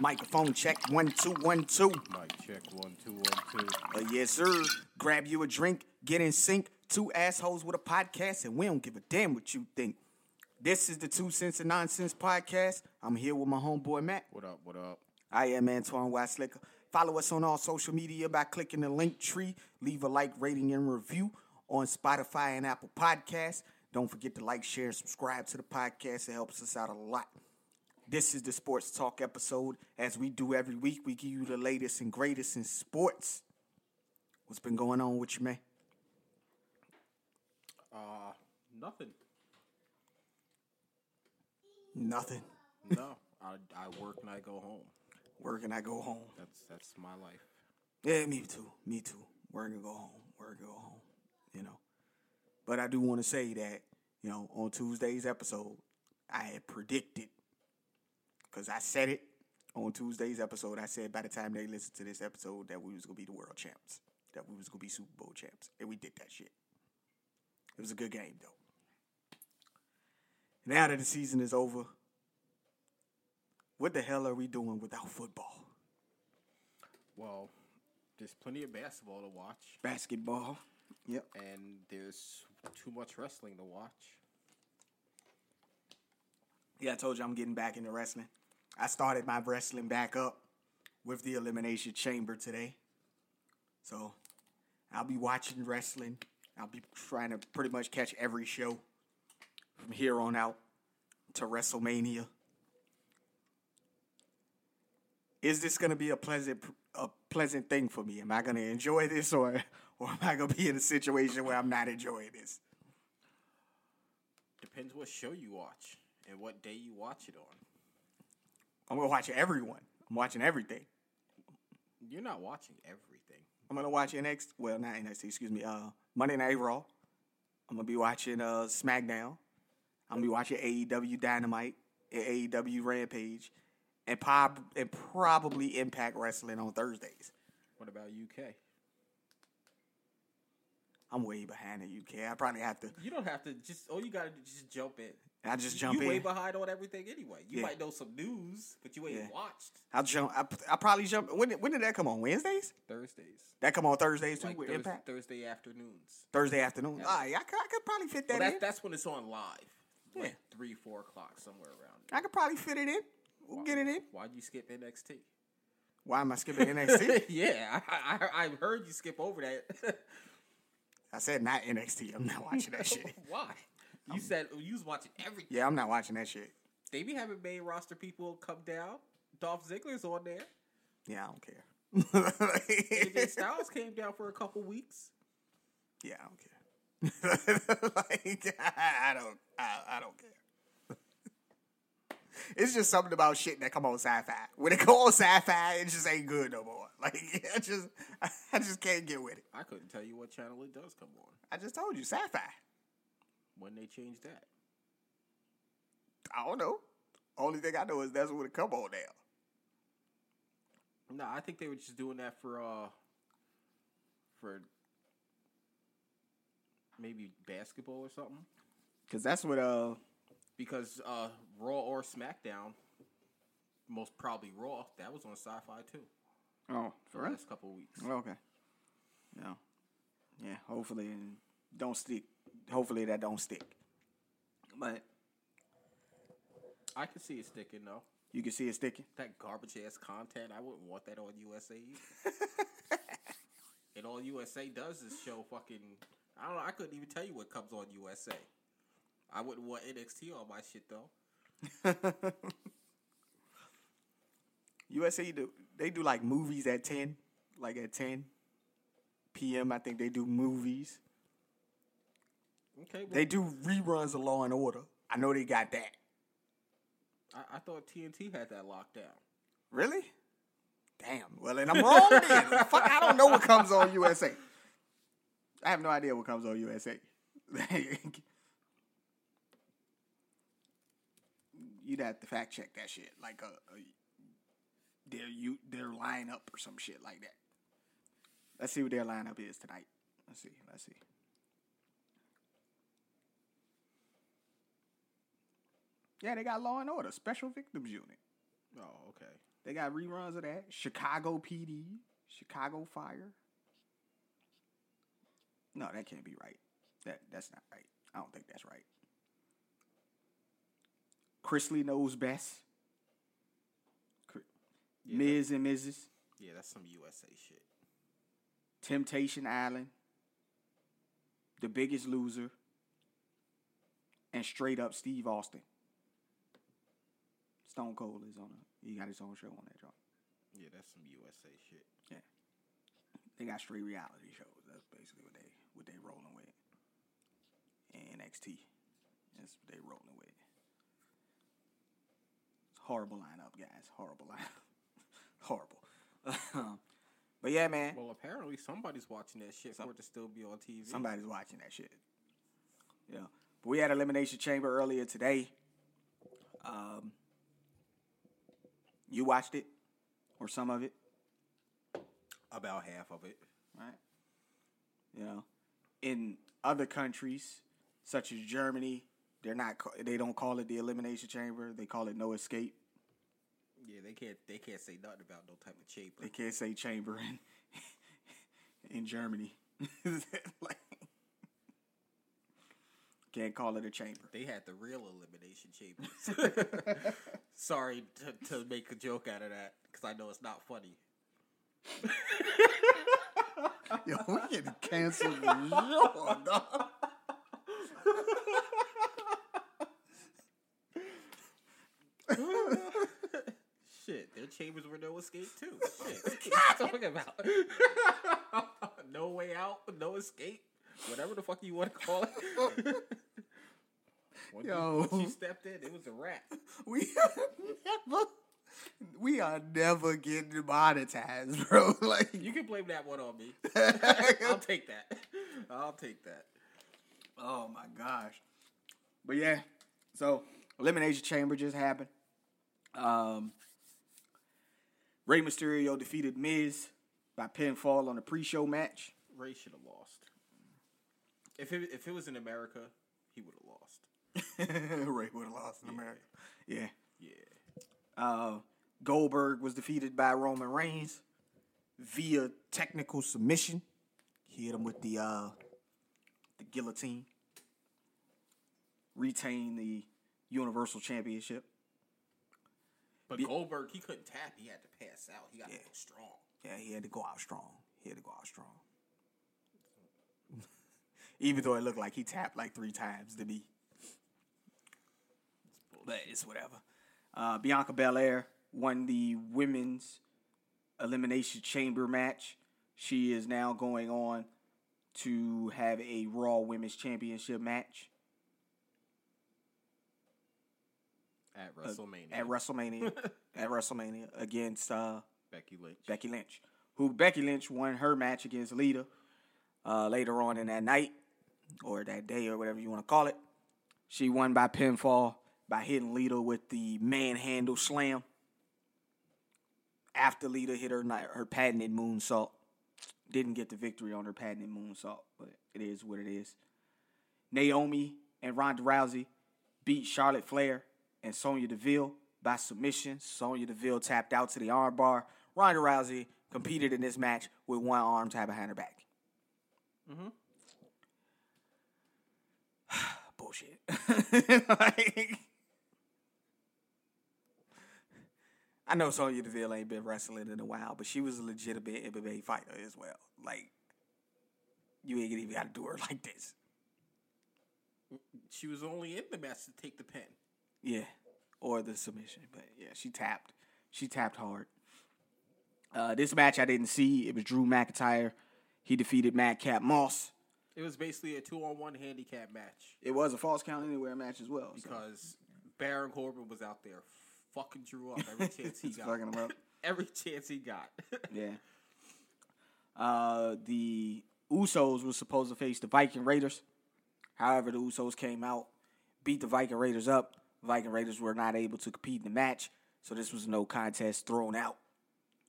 Microphone check one two one two. Mic check one two one two. Uh, yes, sir. Grab you a drink, get in sync. Two assholes with a podcast, and we don't give a damn what you think. This is the Two Cents and Nonsense podcast. I'm here with my homeboy Matt. What up? What up? I am Antoine Weislicker. Follow us on all social media by clicking the link tree. Leave a like, rating, and review on Spotify and Apple Podcasts. Don't forget to like, share, and subscribe to the podcast. It helps us out a lot. This is the Sports Talk episode. As we do every week, we give you the latest and greatest in sports. What's been going on with you, man? Uh, nothing. Nothing. No, I I work and I go home. Work and I go home. That's that's my life. Yeah, me too. Me too. Work and go home. Work and go home. You know. But I do want to say that, you know, on Tuesday's episode, I had predicted, because I said it on Tuesday's episode, I said by the time they listen to this episode that we was going to be the world champs, that we was going to be Super Bowl champs. And we did that shit. It was a good game, though. Now that the season is over, what the hell are we doing without football? Well, there's plenty of basketball to watch, Basketball. Yep. and there's too much wrestling to watch. Yeah, I told you I'm getting back into wrestling. I started my wrestling back up with the Elimination Chamber today. So I'll be watching wrestling. I'll be trying to pretty much catch every show from here on out to WrestleMania. Is this going to be a pleasant a pleasant thing for me? Am I going to enjoy this or or am I going to be in a situation where I'm not enjoying this? Depends what show you watch and what day you watch it on. I'm to watch everyone. I'm watching everything. You're not watching everything. I'm gonna watch NXT. Well, not NXT. Excuse me. Uh, Monday Night Raw. I'm gonna be watching uh SmackDown. I'm gonna be watching AEW Dynamite and AEW Rampage, and prob and probably Impact Wrestling on Thursdays. What about UK? I'm way behind the UK. I probably have to. You don't have to just. All you gotta do is just jump in. I just jump you way behind on everything anyway. You Yeah. might know some news, but you ain't Yeah. watched I'll jump. I I probably jump. When did, when did that come on? Wednesdays? Thursdays. That come on Thursdays too Like with Thurs- Impact. Thursday afternoons. Thursday afternoon. All right, I could, I could probably fit that Well, in. that's that's when it's on live. Like Yeah. three, four o'clock, somewhere around. I could probably fit it in. We'll get it in. Why'd you skip NXT? Why am I skipping NXT? yeah, I, I I heard you skip over that. I said not NXT. I'm not watching that shit. Why? You said you was watching everything. Yeah, I'm not watching that shit. They be having main roster people come down. Dolph Ziggler's on there. Yeah, I don't care. AJ Styles came down for a couple weeks. yeah, I don't care. like, I, I don't, I, I don't care. it's just something about shit that come on Syfy. When it go on Syfy, it just ain't good no more. Like, I just, I just can't get with it. I couldn't tell you what channel it does come on. I just told you, Syfy. When they changed that. I don't know. Only thing I know is that's what it come on now. No, I think they were just doing that for uh for maybe basketball or something. Cause that's what uh Because uh Raw or SmackDown, most probably Raw, that was on Syfy too oh for the last couple of weeks. Okay. Yeah. Yeah. Hopefully, don't stick. Hopefully that don't stick. But I can see it sticking though. you can see it sticking. That garbage ass content, I wouldn't want that on USA. and all USA does is show fucking. I don't know. I couldn't even tell you what comes on USA. I wouldn't want NXT on my shit though. USA do they do like movies at ten, like at ten p.m. I think they do movies. Okay, well, They do reruns of Law and Order. I know they got that. I, I thought TNT had that locked down. Really? Damn. Well, then I'm wrong then. Fuck, I don't know what comes on USA. I have no idea what comes on USA. You'd have to fact check that shit, like a, a their you their lineup or some shit like that. Let's see what their lineup is tonight. Let's see. Let's see. Yeah, they got Law and Order, Special Victims Unit. Oh, okay. They got reruns of that. Chicago PD, Chicago Fire. No, that can't be right. That that's not right. I don't think that's right. Chrisley knows best. Yeah, Ms. and Mrs. Yeah, that's some USA shit. Temptation Island. The Biggest Loser. And straight up Steve Austin. Stone Cold is on a he got his own show on that joint. Yeah, that's some USA shit. Yeah. They got straight reality shows. That's basically what they what they rolling with. And NXT. That's what they rolling with. It's a horrible lineup, guys. Horrible lineup. horrible. but yeah, man. Well, apparently somebody's watching that shit for it to still be on TV. Somebody's watching that shit. Yeah. But we had Elimination Chamber earlier today. Um, you watched it? Or some of it? About half of it. right? You know, in other countries such as Germany, they're not they don't call it the elimination chamber. They call it no escape. Yeah, they can't. They can't say nothing about no type of chamber. They can't say chamber in in Germany. like, can't call it a chamber. They had the real elimination chambers. Sorry to, to make a joke out of that because I know it's not funny. Yo, we getting canceled for sure, dog. Shit, their chambers were no escape too. Shit, what you talking about? no way out, no escape, whatever the fuck you want to call it. When Yo. you stepped in, it was a wrap. We are never, we are never getting monetized, bro. Like, You can blame that one on me. I'll take that. I'll take that. Oh my gosh. But yeah, so Elimination Chamber just happened. Um Rey Mysterio defeated Miz by pinfall on the pre-show match. Rey should have lost. If it if it was in America, he would have lost. Rey would have lost in America. Yeah. Yeah. Uh, Goldberg was defeated by Roman Reigns via technical submission. He hit him with the uh, the guillotine. Retain the Universal Championship. But Be- Goldberg, he couldn't tap. He had to pass out. He got to go strong. Yeah, he had to go out strong. He had to go out strong. Even though it looked like he tapped like three times to me. But it's whatever. Uh, Bianca Belair won the women's elimination chamber match. She is now going on to have a Raw Women's Championship match At WrestleMania. at WrestleMania. at WrestleMania against uh, Becky Lynch. Becky Lynch, who Becky Lynch won her match against Lita uh, later on in that night or that day or whatever you want to call it. She won by pinfall by hitting Lita with the manhandle slam. After Lita hit her her patented moonsault, didn't get the victory on her patented moonsault, but it is what it is. Naomi and Ronda Rousey beat Charlotte Flair and Sonya Deville by submission. Sonya Deville tapped out to the armbar. Ronda Rousey competed in this match with one arm tied behind her back. Mm-hmm. Bullshit. Like, I know Sonya Deville ain't been wrestling in a while, but she was a legitimate MMA fighter as well. Like, you ain't even got to do her like this. She was only in the match to take the pin. Yeah, or the submission. But yeah, she tapped. She tapped hard. Uh, this match I didn't see. It was Drew McIntyre. He defeated Madcap Moss. It was basically a two-on-one handicap match It was a falls count anywhere match as well. so because Baron Corbin was out there fucking Drew up every chance he it's got. fucking him up. Every chance he got. Yeah. Uh, the Usos were supposed to face the Viking Raiders. However, the Usos came out, beat the Viking Raiders up. Viking Raiders were not able to compete in the match, so this was no contest thrown out.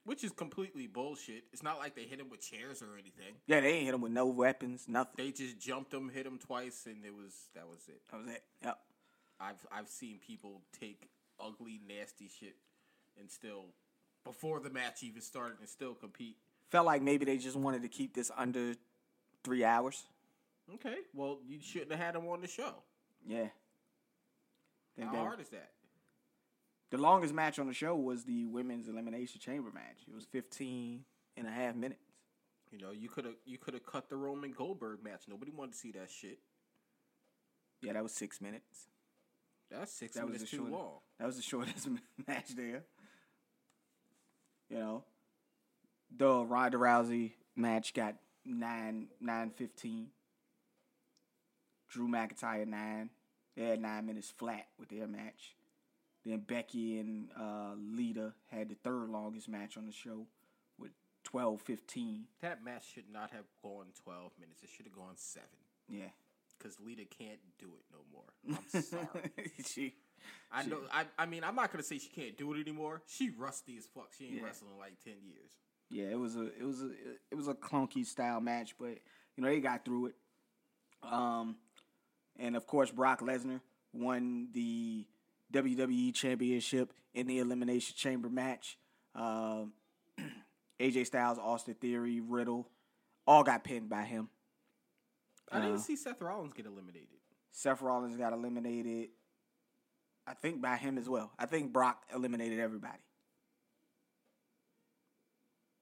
Which is completely bullshit. It's not like they hit him with chairs or anything. Yeah, they ain't hit him with no weapons, nothing. They just jumped him, hit him twice, and it was that was it. That was it. Yep. I've I've seen people take ugly, nasty shit and still before the match even started and still compete. Felt like maybe they just wanted to keep this under three hours. Okay, well you shouldn't have had them on the show. Yeah. How that- hard is that? The longest match on the show was the women's elimination chamber match. It was 15 and a half minutes. You know, you could have you could have cut the Roman Goldberg match. Nobody wanted to see that shit. Yeah, that was six minutes. That's six That was minutes the too short- long. That was the shortest match there. You know, the Ronda Rousey match got nine nine fifteen. Drew McIntyre nine. They had nine minutes flat with their match. Then Becky and uh, Lita had the third longest match on the show with twelve fifteen. That match should not have gone twelve minutes. It should have gone seven. Yeah. Because Lita can't do it no more. I'm sorry. she, I know. I, I mean, I'm not gonna say she can't do it anymore. She rusty as fuck. She ain't Yeah. wrestling in like ten years. Yeah, it was a it was a it was a clunky style match, but you know they got through it. Um, and of course Brock Lesnar won the WWE Championship in the Elimination Chamber match. Um, AJ Styles, Austin Theory, Riddle, all got pinned by him. I Uh, didn't see Seth Rollins get eliminated. Seth Rollins got eliminated. I think by him as well. I think Brock eliminated everybody.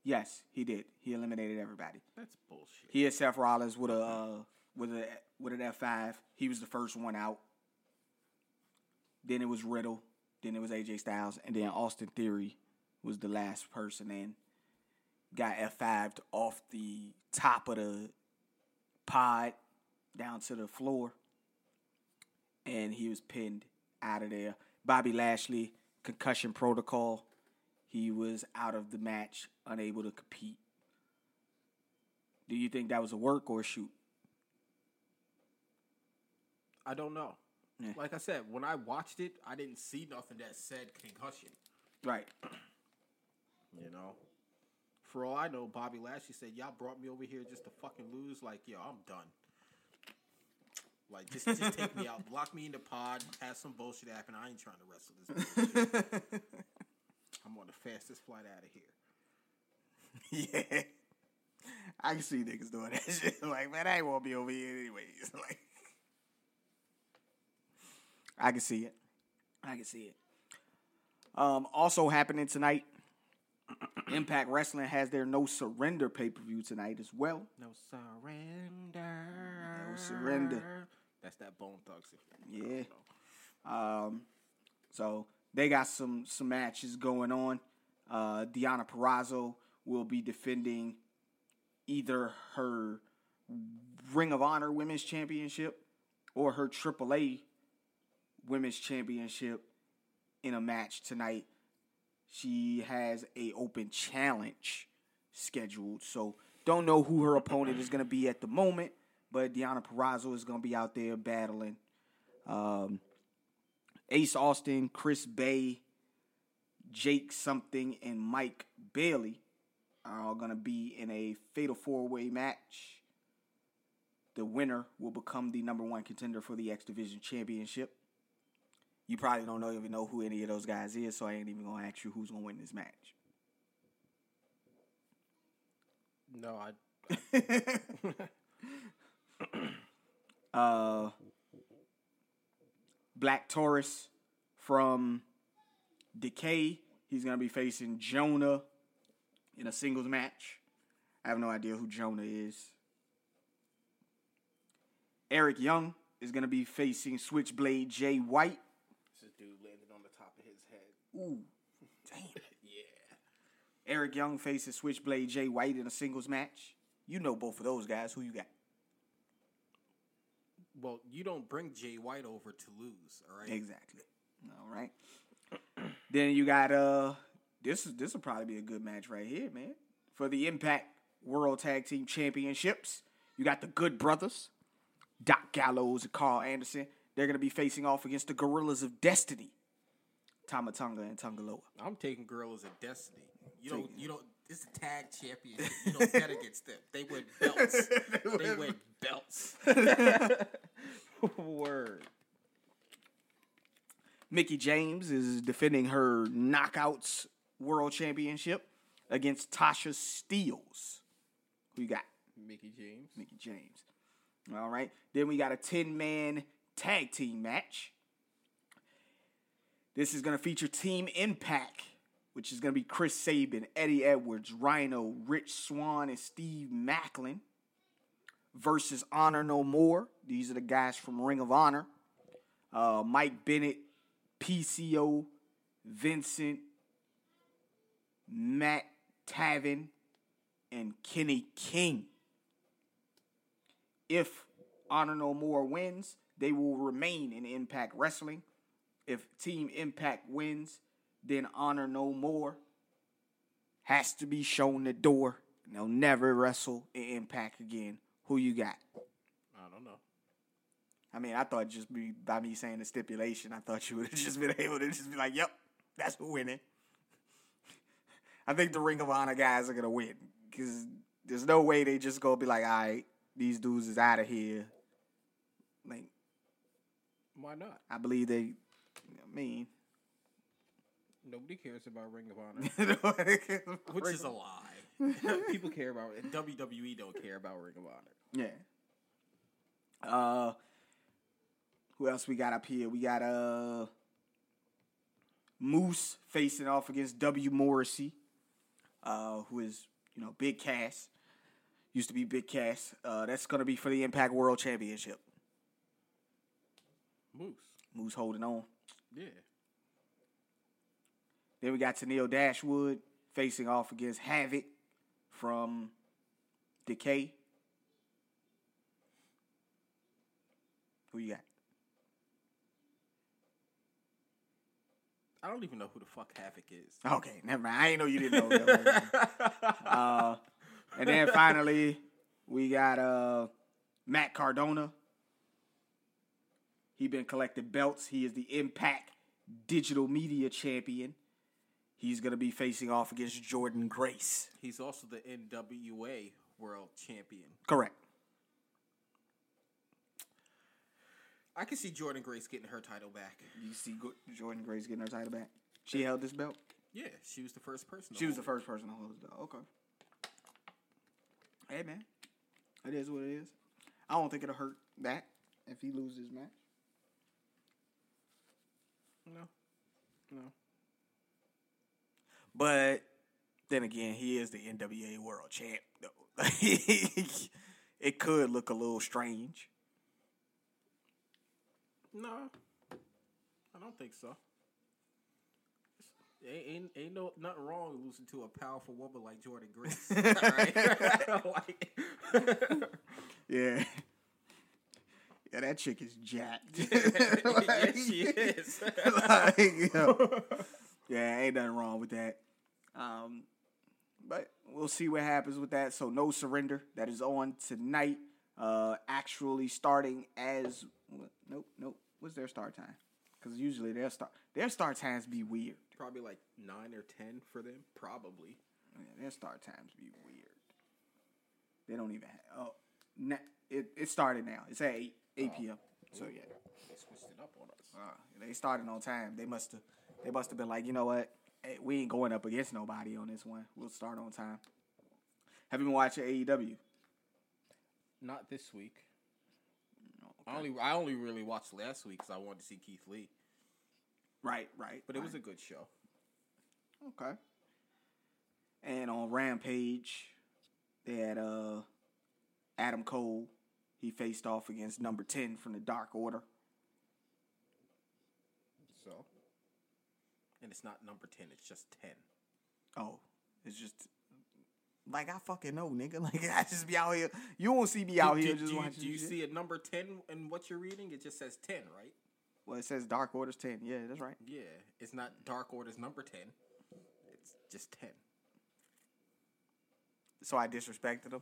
Yes, he did. He eliminated everybody. That's bullshit. He had Seth Rollins with a uh, with a with an F five. He was the first one out. Then it was Riddle. Then it was AJ Styles, and then Austin Theory was the last person in. Got F5'd off the top of the pod down to the floor, and he was pinned out of there. Bobby Lashley concussion protocol. He was out of the match, unable to compete. Do you think that was a work or a shoot? I don't know. Yeah. Like I said, when I watched it, I didn't see nothing that said concussion. Right. You know, for all I know, Bobby Lashley said, "Y'all brought me over here just to fucking lose. Like, yo, I'm done. Like, just just take me out, lock me in the pod, have some bullshit happen. I ain't trying to wrestle this. Bullshit. I'm on the fastest flight out of here. yeah. I can see niggas doing that shit. Like, man, I ain't want to be over here anyways. Like, I can see it. I can see it. Um, also happening tonight, Impact Wrestling has their No Surrender pay per view tonight as well. No surrender. No surrender. That's that Bone Thugs. Yeah. Um, so they got some some matches going on. Uh, Deonna Purrazzo will be defending either her Ring of Honor Women's Championship or her AAA Women's Championship in a match tonight. She has a open challenge scheduled, so don't know who her opponent is going to be at the moment. But Deonna Purrazzo is going to be out there battling um, Ace Austin, Chris Bey, Jake something, and Mike Bailey are all going to be in a fatal four way match. The winner will become the number one contender for the X Division Championship. You probably don't know even know who any of those guys is, so I ain't even gonna ask you who's gonna win this match. No, I. uh, Black Taurus from Decay. He's gonna be facing Jonah in a singles match. I have no idea who Jonah is. Eric Young is gonna be facing Switchblade Jay White. This dude landed on the top of his head. Ooh, damn. Yeah. Eric Young faces Switchblade Jay White in a singles match. You know both of those guys. Who you got? Well, you don't bring Jay White over to lose, all right? Exactly. All right. then you got uh this is this will probably be a good match right here, man. For the Impact World Tag Team Championships, you got the Good Brothers, Doc Gallows and Karl Anderson. They're gonna be facing off against the Guerrillas of Destiny, Tama Tonga and Tanga Loa. I'm taking Guerrillas of Destiny. You don't. You don't. It's a tag championship. You don't bet against them. They win belts. they win belts. Word. Mickie James is defending her knockouts World Championship against Tasha Steelz. Who you got? Mickie James. Mickie James. All right. Then we got a 10 man tag team match. This is going to feature Team Impact, which is going to be Chris Sabin, Eddie Edwards, Rhino, Rich Swann, and Steve Maclin versus Honor No More. These are the guys from Ring of Honor. Uh, Mike Bennett, PCO, Vincent, Matt Taven, and Kenny King. If Honor No More wins, they will remain in Impact Wrestling. If Team Impact wins, then Honor No More has to be shown the door. And they'll never wrestle in Impact again. Who you got? I don't know. I mean, I thought just be by me saying the stipulation, I thought you would have just been able to just be like, "Yep, that's who winning." I think the Ring of Honor guys are gonna win because there's no way they just gonna be like, "All right, these dudes is out of here." Like, Why not? I believe they. I mean, Nobody cares about Ring of Honor, which is a lie. People care about it. WWE don't care about Ring of Honor. yeah. Uh, who else we got up here? We got uh Moose facing off against W Morrissey, uh, who is you know Big Cass, used to be Big Cass. Uh, that's gonna be for the Impact World Championship. Moose. Moose holding on. Yeah. Then we got Tenille Dashwood facing off against Havoc from Decay. Who you got? I don't even know who the fuck Havoc is. Okay, never mind. I ain't know you didn't know. that. uh, and then finally, we got uh, Matt Cardona. He been collecting belts. He is the Impact Digital Media Champion. He's gonna be facing off against Jordynne Grace. He's also the NWA World Champion. Correct. I can see Jordynne Grace getting her title back. You see Jordynne Grace getting her title back. She held this belt. Yeah, she was the first person. to She was the hold first person to hold this belt. Okay. Hey man, it is what it is. I don't think it'll hurt that if he loses match. No, no. But then again, he is the NWA World Champ, though. it could look a little strange. No, I don't think so. Ain't, ain't, ain't no nothing wrong losing to a powerful woman like Jordynne Grace. Like- Yeah. Yeah, that chick is jacked. yes, she is. Like, you know, yeah, ain't nothing wrong with that. Um, but we'll see what happens with that. So no surrender. That is on tonight. Uh, actually starting as nope, nope. What's their start time? Because usually their start their start times be weird. Probably like nine or ten for them. Probably. Yeah, their start times be weird. They don't even have. Oh, na- it it started now. It's at eight eight p.m. So yeah. They switched it up on us. Uh, they started on time. They must have. They must have been like, you know what? Hey, we ain't going up against nobody on this one. We'll start on time. Have you been watching AEW? Not this week. I only I only really watched last week because I wanted to see Keith Lee, Right, right. but it was a good show. okay. And on Rampage, they had uh Adam Cole. He faced off against number ten from the Dark Order. So, and it's not number ten; it's just ten. Oh, it's just like I fucking know, nigga. Like I just be out here. You won't see me out do, here do- just do you, watching. do you shit. see a number ten in what you're reading? It just says ten, right? Well, it says Dark Order's ten. Yeah, that's right. Yeah, it's not Dark Order's number ten. It's just ten. So I disrespected him.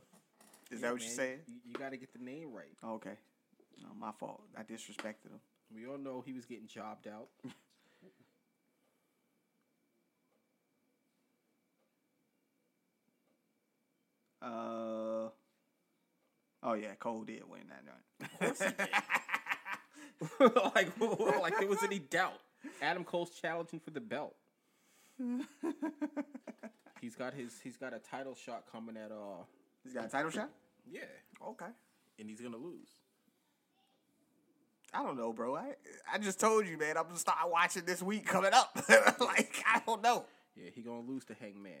Is Yeah, that what you're saying? You, you got to get the name right. Okay. No, my fault. I disrespected him. We all know he was getting jobbed out. Uh. Oh yeah, Cole did win that joint. like, like there was any doubt. Adam Cole's challenging for the belt. he's got his he's got a title shot coming at uh He's got a title shot. Yeah, Okay. and he's gonna lose. I don't know, bro. I I just told you, man. I'm gonna start watching this week coming up. like I don't know. Yeah, he gonna lose to Hangman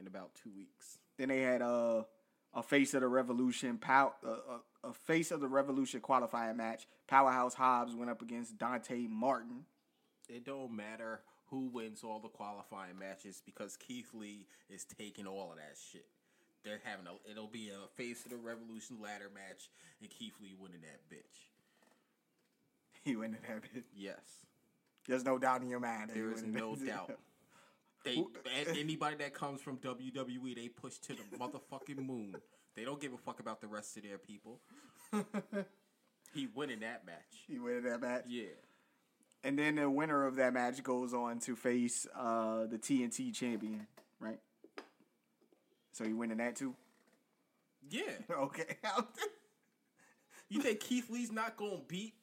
in about two weeks. Then they had uh, a face of the revolution, pow, uh, a, a face of the revolution qualifying match. Powerhouse Hobbs went up against Dante Martin. It don't matter who wins all the qualifying matches because Keith Lee is taking all of that shit. They're having a it'll be a face of the revolution ladder match and Keith Lee winning that bitch. He winning that bit. Yes. There's no doubt in your mind. There is no that. doubt. They anybody that comes from WWE, they push to the motherfucking moon. They don't give a fuck about the rest of their people. he winning that match. He winning that match. Yeah. And then the winner of that match goes on to face uh, the TNT champion, right? So he winning that too? Yeah. Okay. You think Keith Lee's not gonna beat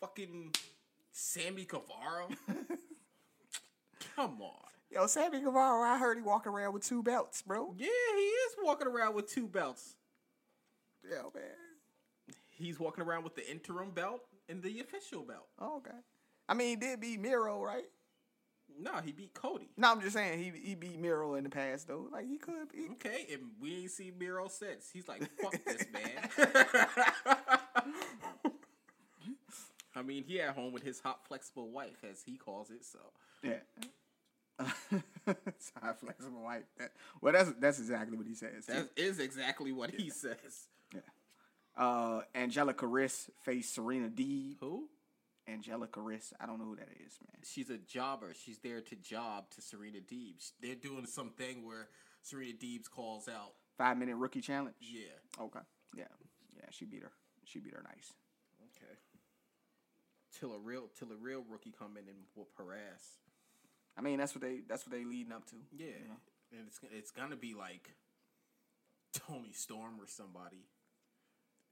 fucking Sammy Guevara? Come on. Yo, Sammy Guevara, I heard he walking around with two belts, bro. Yeah, he is walking around with two belts. Yeah, man. He's walking around with the interim belt and the official belt. Oh, okay. I mean, he did beat Miro, right? No, he beat Cody. No, I'm just saying he he beat Miro in the past though. Like he could be. Okay, and we ain't seen Miro since. He's like, fuck this man. I mean, he at home with his hot, flexible wife, as he calls it. So Yeah. it's high flexible wife. That, well, that's that's exactly what he says. that is exactly what he says. Yeah. Uh, Angelica Riss faced Serena D. Who? Angelica Riss. I don't know who that is, man. She's a jobber. She's there to job to Serena Deebs. They're doing something where Serena Deebs calls out. Five minute rookie challenge. Yeah. Okay. Yeah. Yeah. She beat her. She beat her nice. Okay. Till a real, till a real rookie come in and whoop her ass. I mean, that's what they that's what they leading up to. Yeah, you know? and it's it's gonna be like Toni Storm or somebody,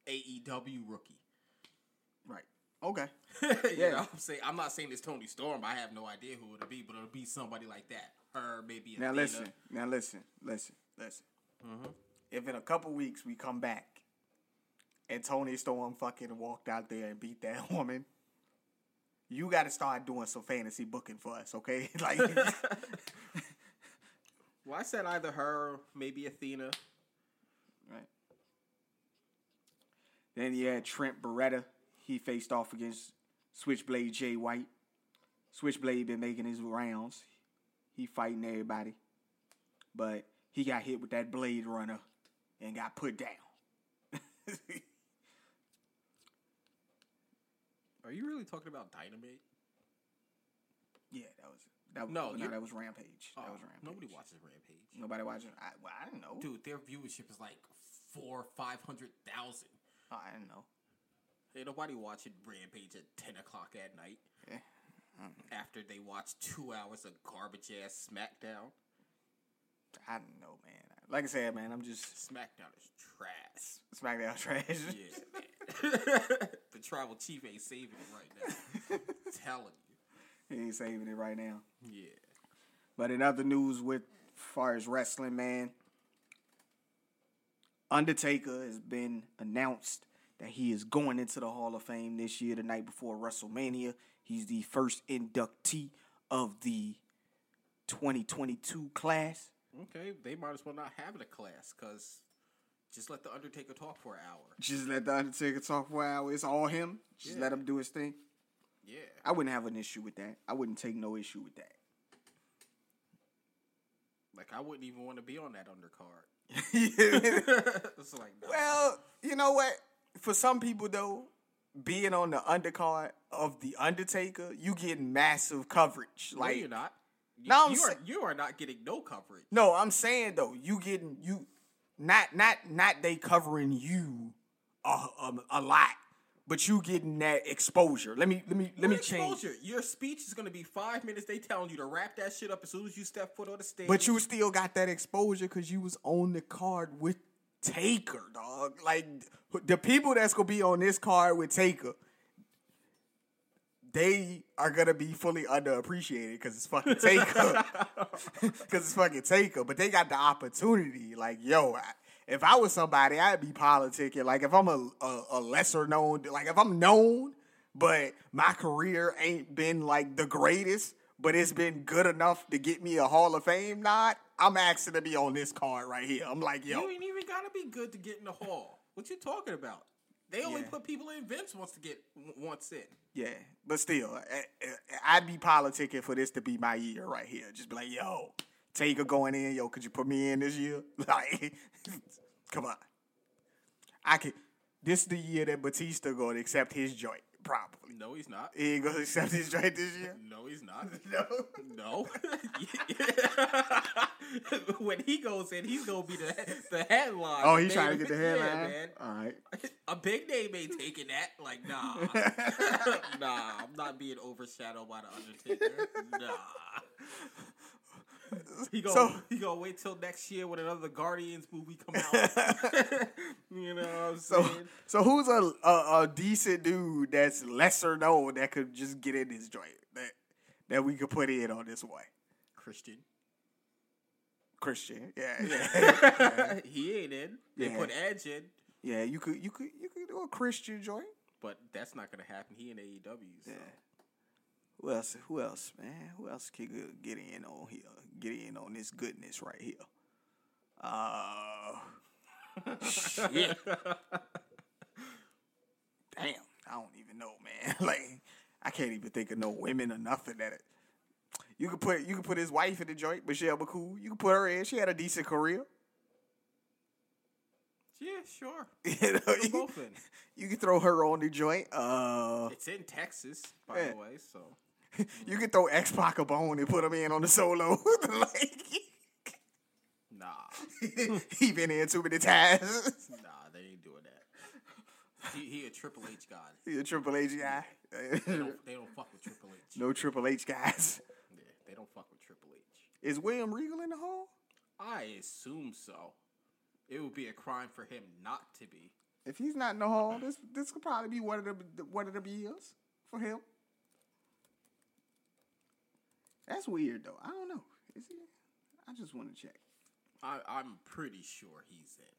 AEW rookie. Right. Okay. you Yeah. know, I'm saying I'm not saying it's Toni Storm. I have no idea who it'll be, but it'll be somebody like that. Her maybe. Now Athena. listen. Now listen. Listen. Listen. Mm-hmm. If in a couple weeks we come back and Toni Storm fucking walked out there and beat that woman, you got to start doing some fantasy booking for us, okay? like, Well, I said either her, maybe Athena. right. Then you had Trent Beretta. He faced off against Switchblade Jay White. Switchblade been making his rounds. He fighting everybody, but he got hit with that Blade Runner and got put down. Are you really talking about Dynamite? Yeah, that was that was No, no, that was Rampage. Oh, that was oh, Rampage. nobody watches Rampage. Nobody watching. I, well, I didn't know. Dude, their viewership is like four, five hundred thousand. Oh, I don't know. Ain't nobody watching Rampage at ten o'clock at night Yeah. after they watch two hours of garbage ass SmackDown. I didn't know, man. Like I said, man, I'm just SmackDown is trash. SmackDown trash. Yeah, man. the tribal chief ain't saving it right now. telling you, he ain't saving it right now. Yeah. But in other news, with far as wrestling, man, Undertaker has been announced that he is going into the Hall of Fame this year, the night before WrestleMania. He's the first inductee of the 2022 class. Okay, they might as well not have a class because just let the Undertaker talk for an hour. Just let the Undertaker talk for an hour. It's all him. Just let him do his thing. Yeah. I wouldn't have an issue with that. I wouldn't take no issue with that. Like I wouldn't even want to be on that undercard. well, it's like no. you know what? For some people though, being on the undercard of the Undertaker, you get massive coverage. No, Like you're not. You, No, I'm you are you are not getting no coverage. no, I'm saying though, you getting you not not not they covering you a, a, a lot, but you getting that exposure. Let me let me let me What change. exposure? Your speech is gonna be five minutes. They telling you to wrap that shit up as soon as you step foot on the stage. But you still got that exposure because you was on the card with Taker, dog. Like the people that's gonna be on this card with Taker, they are gonna be fully underappreciated because it's fucking Taker, because it's fucking Taker. But they got the opportunity. Like, yo, I, if I was somebody, I'd be politicking. Like, if I'm a, a, a lesser known, like if I'm known, but my career ain't been like the greatest, but it's been good enough to get me a Hall of Fame nod. I'm asking to be on this card right here. I'm like, yo, You ain't even gotta be good to get in the hall. What you talking about? They only Yeah. put people in. Vince wants to get once in. Yeah, but still, I, I- I'd be politicking for this to be my year right here. Just be like, yo, Taker going in, yo, could you put me in this year? Like, come on. I could. This is the year that Batista going to accept his joint, probably. No, he's not. He ain't to accept his joint this year. No, he's not. No. No. when he goes in, he's gonna be the the headline. Oh, he's trying to get the Yeah, headline. man. All right. A big name ain't taking that. Like, nah, nah. I'm not being overshadowed by the Undertaker. Nah. He gonna So- he gonna wait till next year when another Guardians movie come out. you know what I'm So, saying? so who's a, a a decent dude that's lesser known that could just get in this joint that that we could put in on this one? Christian. Christian, yeah, yeah. he ain't in. They Yeah. put Edge in, Yeah, you could you could you could do a Christian joint. but that's not gonna happen. He in AEW. So. Yeah. Who else? Who else, man? Who else could get- in on here? Get in on this goodness right here. Uh, shit. Damn, I don't even know, man. like, I can't even think of no women or nothing that. It, you could put you could put his wife in the joint, Michelle McCool. You could put her in. She had a decent career. Yeah, sure. You know, you, you could throw her on the joint. Uh, It's in Texas, by Yeah. the way. So you could throw X Pac a bone and put him in on the solo. like, nah, he been in too many times. nah, they ain't doing that. He, he a Triple H guy. He a Triple H guy. They don't, they don't fuck with Triple H. no Triple H guys. Yeah, they don't fuck with Triple H. Is William Regal in the hall? I assume so. It would be a crime for him not to be. If he's not in the hall, this this could probably be one of the one of the years for him. That's weird though. I don't know. Is he? I just want to check. I, I'm pretty sure he's in.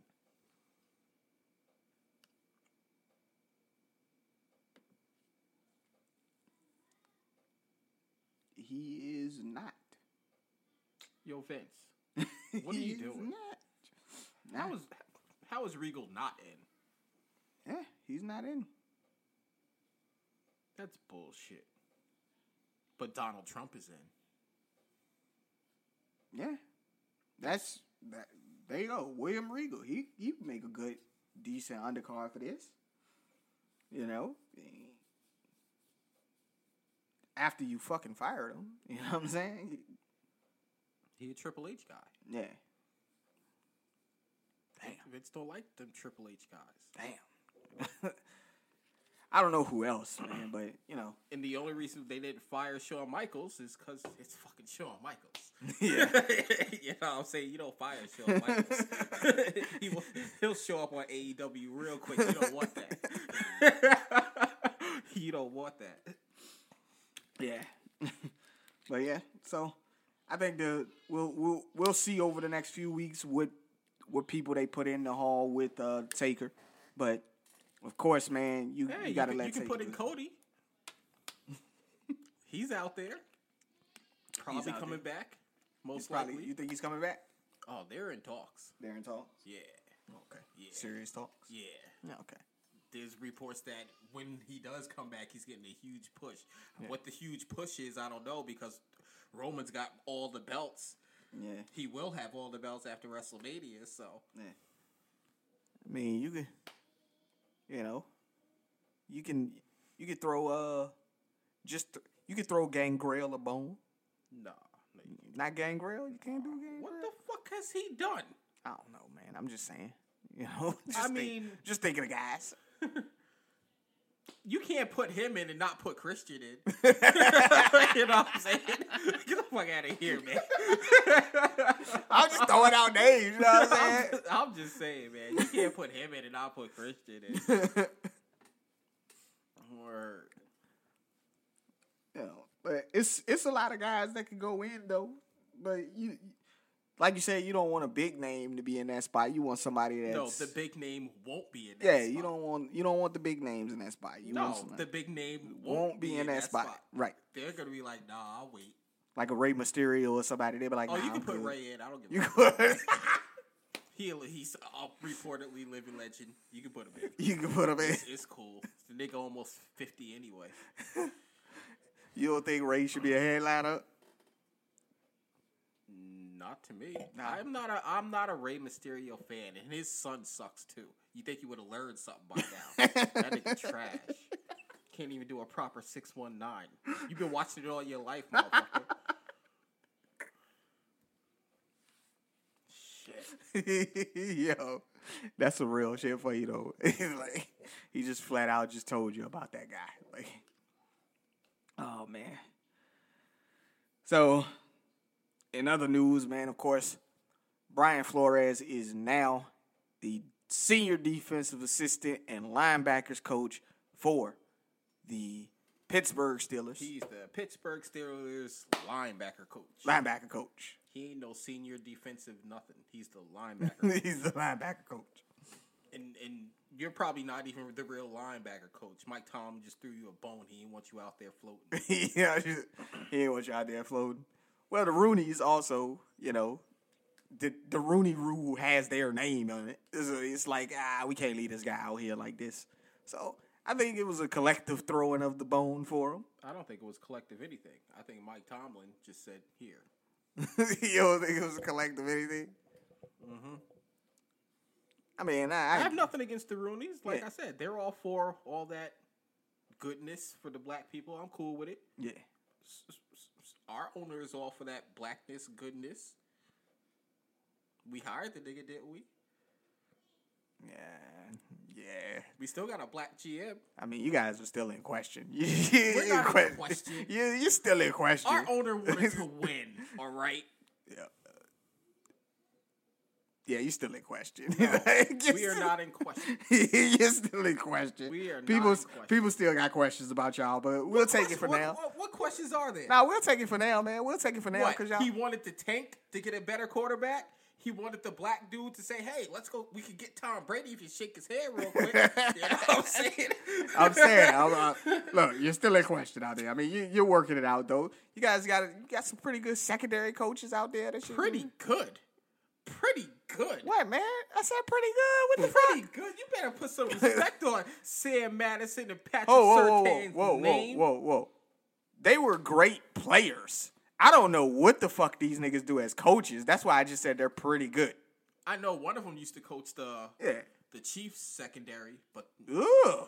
He is not. Yo, Vince, What are you doing? Not. how is how is Regal not in? Yeah, he's not in. That's bullshit. But Donald Trump is in. Yeah, that's that. There you go, William Regal. He he make a good, decent undercard for this. You know, after you fucking fired him, you know what I'm saying? He a Triple H guy. Yeah. Damn. Vince don't like them Triple H guys. Damn. I don't know who else, man, but you know, And the only reason they didn't fire Shawn Michaels is because it's fucking Shawn Michaels. Yeah. you know what I'm saying? You don't fire Shawn Michaels. he will, he'll show up on AEW real quick. You don't want that. you don't want that. yeah. but yeah, so I think the we'll we'll we'll see over the next few weeks what what people they put in the hall with uh Taker, but of course, man, you Hey, you you, gotta can, let you can put in. Cody. He's out there. Probably out coming there. back. Most He's probably, likely. you think he's coming back? oh, they're in talks. They're in talks. Yeah. Okay. Yeah. Serious talks. Yeah. Yeah. Okay. there's reports that when he does come back, he's getting a huge push. What the huge push is, I don't know because Roman's got all the belts. Yeah. He will have all the belts after WrestleMania, so Yeah. I mean, you can, you know, you can you can throw uh just you can throw Gangrel a bone. nah. no. Not Gangrel. You can't do Gangrel. What the fuck has he done? I don't know, man. I'm just saying. You know, I think- mean- just thinking of guys. You can't put him in and not put Christian in. you know what I'm saying? Get the fuck out of here, man. I'm just throwing out names. You know what I'm I'm, saying? just, I'm just saying, man. You can't put him in and not put Christian in. Word. You know, but it's it's a lot of guys that can go in though. But you, like you said, you don't want a big name to be in that spot. You want somebody that's No, the big name won't be in that yeah. spot. You don't want you don't want the big names in that spot. You No, the big name won't, won't be in that, spot. right? They're gonna be like, nah, I'll wait. Like a Rey Mysterio or somebody. they'd be like, Oh, nah, you can I'm put good. Rey in. I don't give You a fuck. could. He, he's a reportedly living legend. You can put him in. you can put him in. It's, it's cool. The nigga almost fifty anyway. You don't think Rey should be a headliner? Not to me. Nah. I'm not a I'm not a Rey Mysterio fan, and his son sucks too. You think you would have learned something by now? that nigga trash. Can't even do a proper six one nine. You've been watching it all your life, motherfucker. Shit. Yo, that's some real shit for you though. like he just flat out just told you about that guy. Like, oh man. So, in other news, man, of course, Brian Flores is now the senior defensive assistant and linebackers coach for the Pittsburgh Steelers. He's the Pittsburgh Steelers linebacker coach. linebacker coach. He ain't no senior defensive nothing. He's the linebacker. He's the linebacker coach. and and you're probably not even the real linebacker coach. Mike Tom just threw you a bone. He didn't want you out there floating. yeah, he ain't want you out there floating. Well, the Rooney's also, you know, the the Rooney Rule has their name on it. So it's like ah, we can't leave this guy out here like this. So I think it was a collective throwing of the bone for him. I don't think it was collective anything. I think Mike Tomlin just said, "Here, you don't think it was a collective anything? Mm-hmm. I mean, I, I I, have nothing against the Rooneys. Like Yeah. I said, they're all for all that goodness for the black people. I'm cool with it. yeah. Our owner is all for that blackness, goodness. We hired the nigga, didn't we? Yeah, yeah. We still got a black GM. I mean, you guys are still in question. We're not in question. You, you're still in question. Our owner wanted to win. All right. Yeah. Yeah, you're still in question. We are not in question. you're still in question. We are not people, in question. people still got questions about y'all, but we'll take it for what, now. What, what questions are there? Nah, we'll take it for now, man. We'll take it for now because y'all. He wanted the tank to get a better quarterback. He wanted the black dude to say, "Hey, let's go. We could get Tom Brady if you shake his head real quick." you know what I'm saying? I'm saying, I'm, uh, look, you're still in question out there. I mean, you, you're working it out though. You guys got you got some pretty good secondary coaches out there. That pretty good. Pretty good. What man? I said pretty good. What the Pretty fuck? good. You better put some respect on Sam Madison and Patrick Oh, whoa, whoa, whoa, Surtain's whoa, whoa, name. whoa, whoa. They were great players. I don't know what the fuck these niggas do as coaches. That's why I just said they're pretty good. I know one of them used to coach the Yeah. the Chiefs secondary, but Ugh.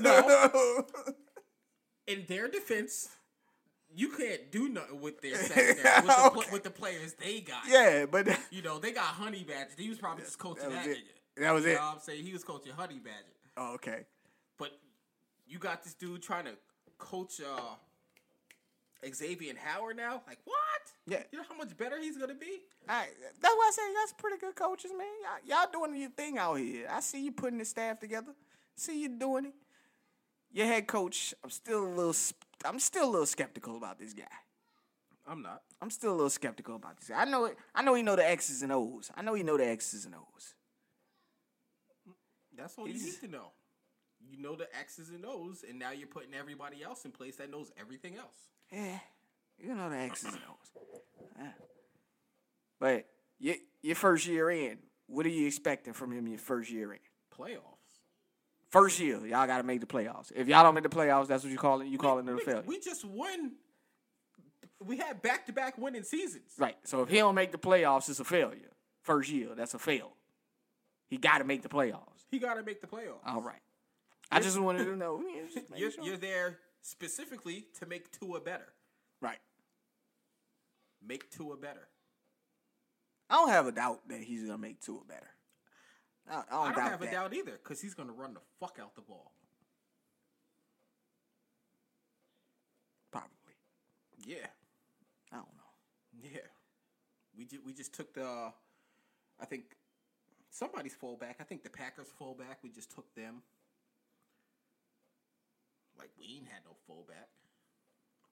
No. in their defense, you can't do nothing with their secondary with, the, Okay. with the players they got. yeah, but You know, they got Honey Badger. He was probably just coaching That that, was it. nigga. That was You it. know what I'm saying? He was coaching Honey Badger. oh, okay. But you got this dude trying to coach uh, Xavier Howard now? Like, what? Yeah. You know how much better he's going to be? I, that's why I say y'all pretty good coaches, man. Y'all, y'all doing your thing out here. I see you putting the staff together. See you doing it. Your head coach, I'm still a little, I'm still a little skeptical about this guy. I'm not. I'm still a little skeptical about this. guy. I know it. I know he know the X's and O's. I know he know the X's and O's. That's all you need to know. You know the X's and O's, and now you're putting everybody else in place that knows everything else. Yeah, you know the X's and O's. Yeah. But your your first year in, what are you expecting from him? Your first year in, Playoffs. First year, y'all got to make the playoffs. If y'all don't make the playoffs, that's what you call it. You call it a Nigga, failure, We just won. We had back to back winning seasons. right? So if he don't make the playoffs, it's a failure. First year, that's a fail. He got to make the playoffs. He got to make the playoffs. All right. I just wanted to know. Yeah, You're, sure. you're there specifically to make Tua better. right. Make Tua better. I don't have a doubt that he's gonna make Tua better. I, I don't, I don't have that. a doubt either because he's going to run the fuck out the ball. Probably. Yeah, I don't know. yeah. We just we just took the, I think, somebody's fullback. I think the Packers fullback. We just took them. Like we ain't had no fullback.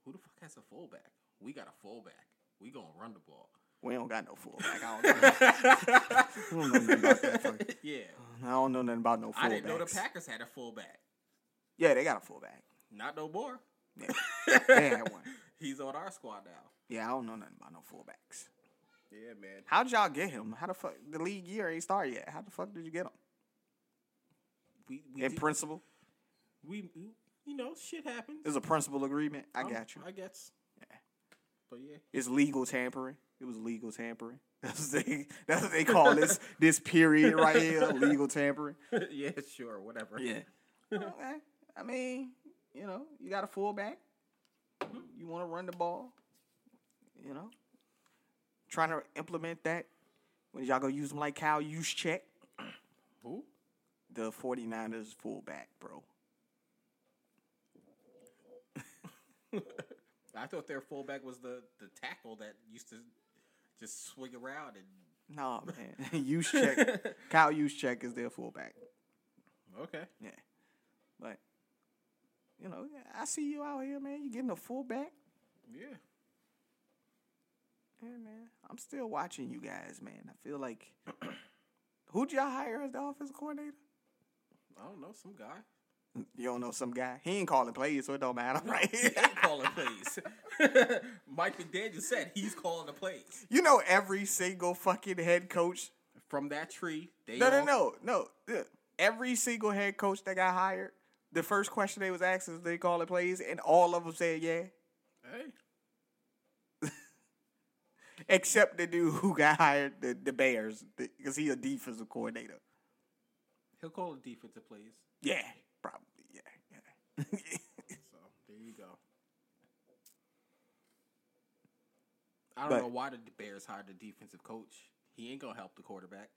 who the fuck has a fullback? We got a fullback. We gonna run the ball. We don't got no fullback. I don't know. I don't know nothing about that. fuck- Yeah. I don't know nothing about no fullbacks. I didn't know the Packers had a fullback. Yeah, they got a fullback. Not no more. Yeah. they had one. He's on our squad now. Yeah, I don't know nothing about no fullbacks. Yeah, man. How'd y'all get him? How the fuck? The league year ain't started yet. How the fuck did you get him? We we In did- principle, we you know shit happens. it's a principle agreement. I Um, got you. I guess. But yeah. It's legal tampering. It was legal tampering. That's what they. That's what they call this this period right here. Legal tampering. yeah, sure, whatever. Yeah. okay. Eh, I mean, you know, you got a fullback. You want to run the ball. You know, trying to implement that. When y'all gonna use them like Kyle Juszczyk Who? the 49ers fullback, bro. I thought their fullback was the the tackle that used to just swing around and. No man, check. Kyle Juszczyk is their fullback. Okay. Yeah, but you know, I see you out here, man. You getting a fullback. Yeah. Yeah, man. I'm still watching you guys, man. I feel like who'd y'all hire as the offensive coordinator? I don't know, some guy. You don't know some guy. He ain't calling plays, so it don't matter, right? He ain't calling plays. Mike McDaniel said he's calling the plays. you know every single fucking head coach. From that tree, they No, no, all- no, no. Yeah. Every single head coach that got hired, the first question they was asked is they calling plays, and all of them said yeah, Hey, except the dude who got hired, the, the Bears, because he a defensive coordinator. he'll call the defensive plays. Yeah, probably. Yeah, yeah. So there you go. I don't But- know why the Bears hired the defensive coach. He ain't gonna help the quarterback.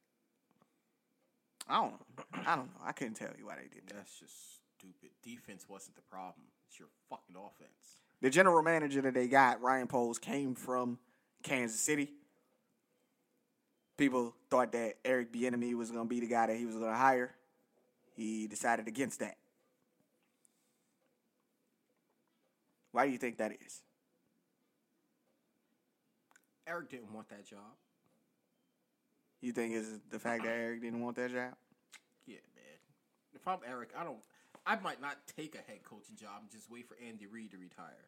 I don't know. I don't know. I couldn't tell you why they did that. That's just stupid. Defense wasn't the problem. It's your fucking offense. The general manager that they got, Ryan Poles, came from Kansas City. People thought that Eric Bieniemy was going to be the guy that he was going to hire. He decided against that. Why do you think that is? Eric didn't want that job. You think it's the fact that uh-uh. Eric didn't want that job? Yeah, man. If I'm Eric, I don't. I might not take a head coaching job and just wait for Andy Reid to retire.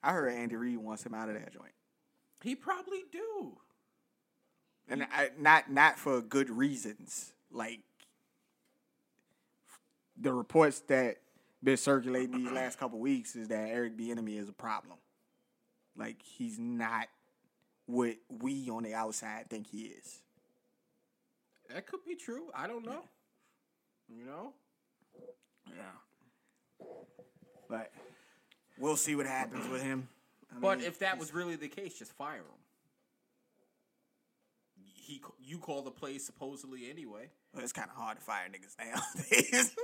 I heard Andy Reid wants him out of that joint, He probably do. and I, not not for good reasons. Like the reports that been circulating these last couple weeks is that Eric Bieniemy is a problem. Like he's not what we on the outside think he is. That could be true. I don't know. You know. Yeah. But we'll see what happens with him. I But mean, if that was really the case, just fire him. He, you call the play supposedly anyway. well, it's kind of hard to fire niggas nowadays.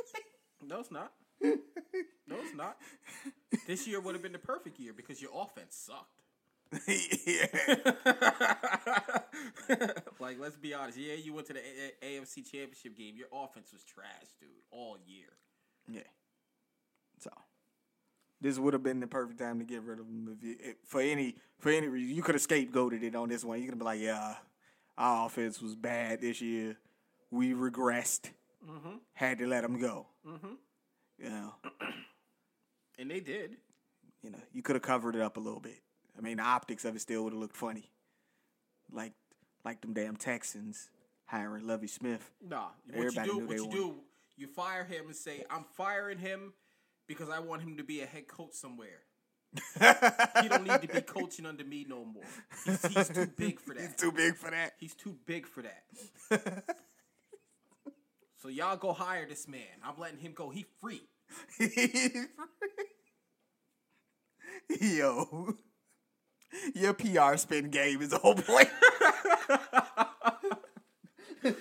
No, it's not. No, it's not. This year would have been the perfect year because your offense sucked. yeah. like, let's be honest. Yeah, you went to the A- A- AFC Championship game. Your offense was trash, dude, all year. Yeah. So this would have been the perfect time to get rid of him if you, if, for any for any reason. You could have scapegoated it on this one. You could have been like, "Yeah, our offense was bad this year. We regressed. Had to let him go." Mm-hmm. You know, And they did. you know, you could have covered it up a little bit. I mean, the optics of it still would have looked funny, like like them damn Texans hiring Lovie Smith. Nah, what Everybody you do, what you won. do, you fire him and say, "I'm firing him because I want him to be a head coach somewhere." he don't need to be coaching under me no more. He's, he's too big for that. He's too big for that. He's too big for that. so y'all go hire this man. I'm letting him go. He free. Yo, your PR spin game is on point.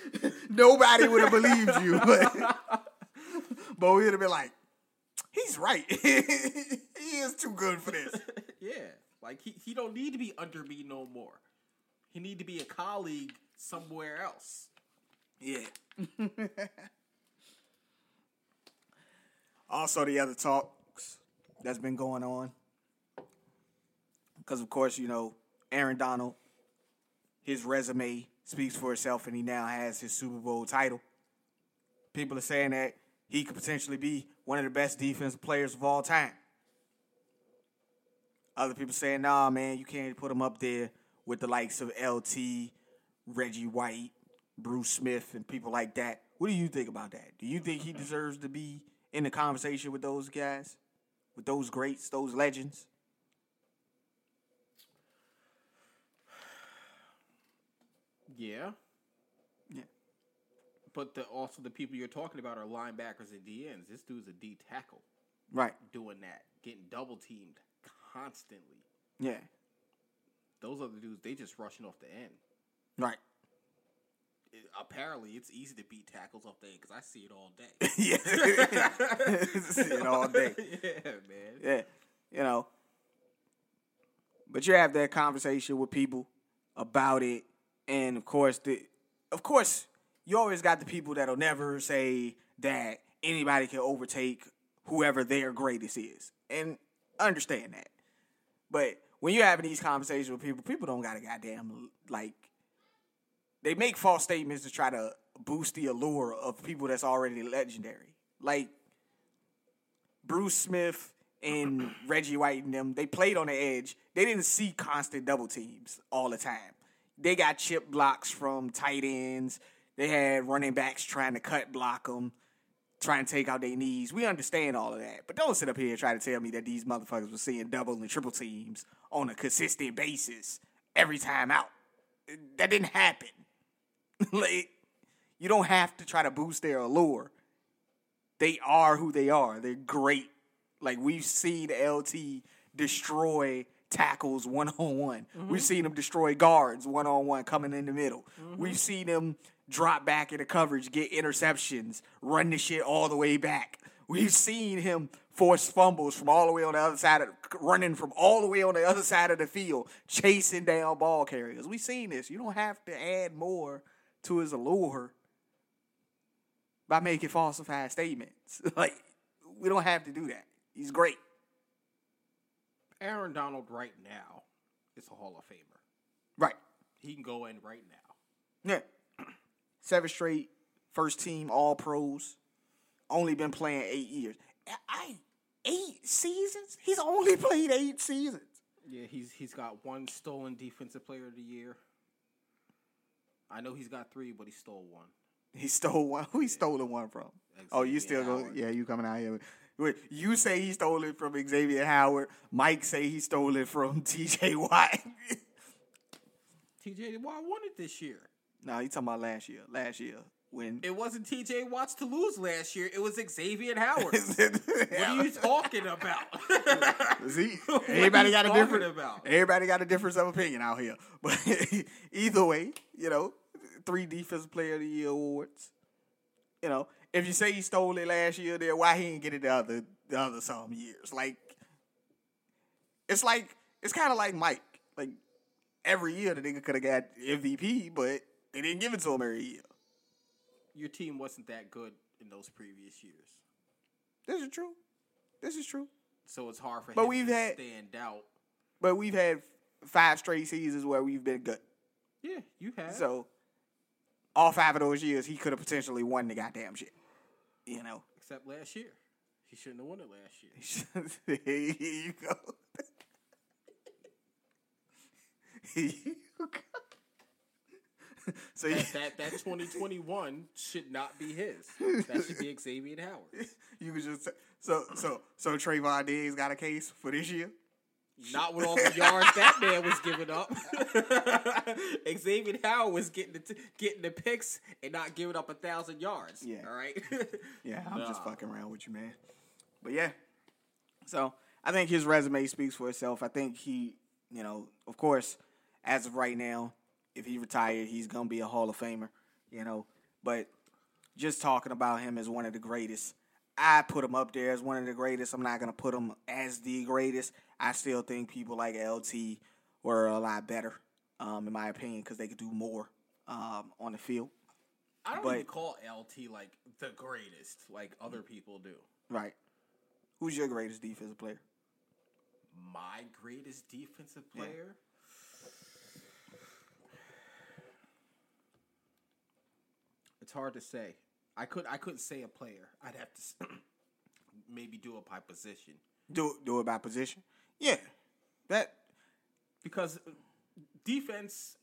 Nobody would have believed you, but but we'd have been like, he's right. he is too good for this. yeah, like he, he don't need to be under me no more. He need to be a colleague somewhere else. Yeah. also, the other talks that's been going on because of course you know Aaron Donald, his resume speaks for itself, and he now has his Super Bowl title. People are saying that he could potentially be one of the best defensive players of all time. Other people saying, nah, man, you can't put him up there with the likes of LT, Reggie White, Bruce Smith, and people like that. What do you think about that? Do you think he deserves to be in the conversation with those guys, with those greats, those legends? Yeah. Yeah. But the, also the people you're talking about are linebackers and DNs. This dude's a D tackle Right. doing that, getting double teamed constantly. Yeah. Those other dudes, they just rushing off the end. Right. Apparently, it's easy to beat tackles off the end because I see it all day. yeah. See it all day. yeah, man. Yeah. You know. But you have that conversation with people about it. And of course the of course, you always got the people that'll never say that anybody can overtake whoever their greatest is. And understand that. But when you're having these conversations with people, people don't got a goddamn like they make false statements to try to boost the allure of people that's already legendary. Like Bruce Smith and Reggie White and them, they played on the edge. They didn't see constant double teams all the time. They got chip blocks from tight ends. They had running backs trying to cut block them, trying to take out their knees. We understand all of that. But don't sit up here and try to tell me that these motherfuckers were seeing double and triple teams on a consistent basis every time out. That didn't happen. like, you don't have to try to boost their allure they are who they are. They're great. Like we've seen LT destroy tackles one on one. We've seen him destroy guards one on one coming in the middle. Mm-hmm. We've seen him drop back into coverage, get interceptions, run the shit all the way back. We've seen him force fumbles from all the way on the other side of running from all the way on the other side of the field, chasing down ball carriers. We've seen this. You don't have to add more to his allure by making falsified statements. like we don't have to do that. He's great. Aaron Donald right now is a Hall of Famer. Right. He can go in right now. Yeah. Seven straight first team all pros. Only been playing eight years. I eight seasons? He's only played eight seasons. Yeah, he's he's got one stolen defensive player of the year. I know he's got three, but he stole one. He stole one. Who he stolen one from? Oh, you still Xavier go? Yeah, you coming out here? Wait, you say he stole it from Xavier Howard. Mike say he stole it from T.J. Watt. TJ Watt won it this year. no, he talking about last year. Last year when It wasn't TJ Watt's to lose last year. It was Xavier Howard. what are you talking about? See, everybody got a different. about? Everybody got a difference of opinion out here. But either way, you know, three defensive player of the year awards. You know, if you say he stole it last year, then why he didn't get it the other the other some years? Like, it's like it's kind of like Mike. Like every year the nigga could have got MVP, but they didn't give it to him every year. Your team wasn't that good in those previous years, This is true. This is true. so it's hard for But him we've to had- stand out. But we've had five straight seasons where we've been good. Yeah, you have. So all five of those years, he could have potentially won the goddamn shit. You know. Except last year, he shouldn't have won it last year. Here you go. Here you go. so you, That, that that 2021 should not be his. That should be Xavier Howard. you could just so so so Trevon Diggs got a case for this year. Not with all the yards that man was giving up. Xavier Howard was getting the t- getting the picks and not giving up a thousand yards. Yeah. All right. Yeah, I'm just fucking around with you, man. But yeah, so I think his resume speaks for itself. I think he, you know, of course, as of right now, if he retired, he's gonna be a Hall of Famer. You know, but just talking about him as one of the greatest, I put him up there as one of the greatest. I'm not gonna put him as the greatest. I still think people like LT were a lot better, um, in my opinion, because they could do more um, on the field. I don't But- even call LT like the greatest, like other people do. Right. Who's your greatest defensive player? my greatest defensive Yeah. player. It's hard to say. I could I couldn't say a player. I'd have to maybe do it by position Do do it by position. Yeah, that because uh, defense,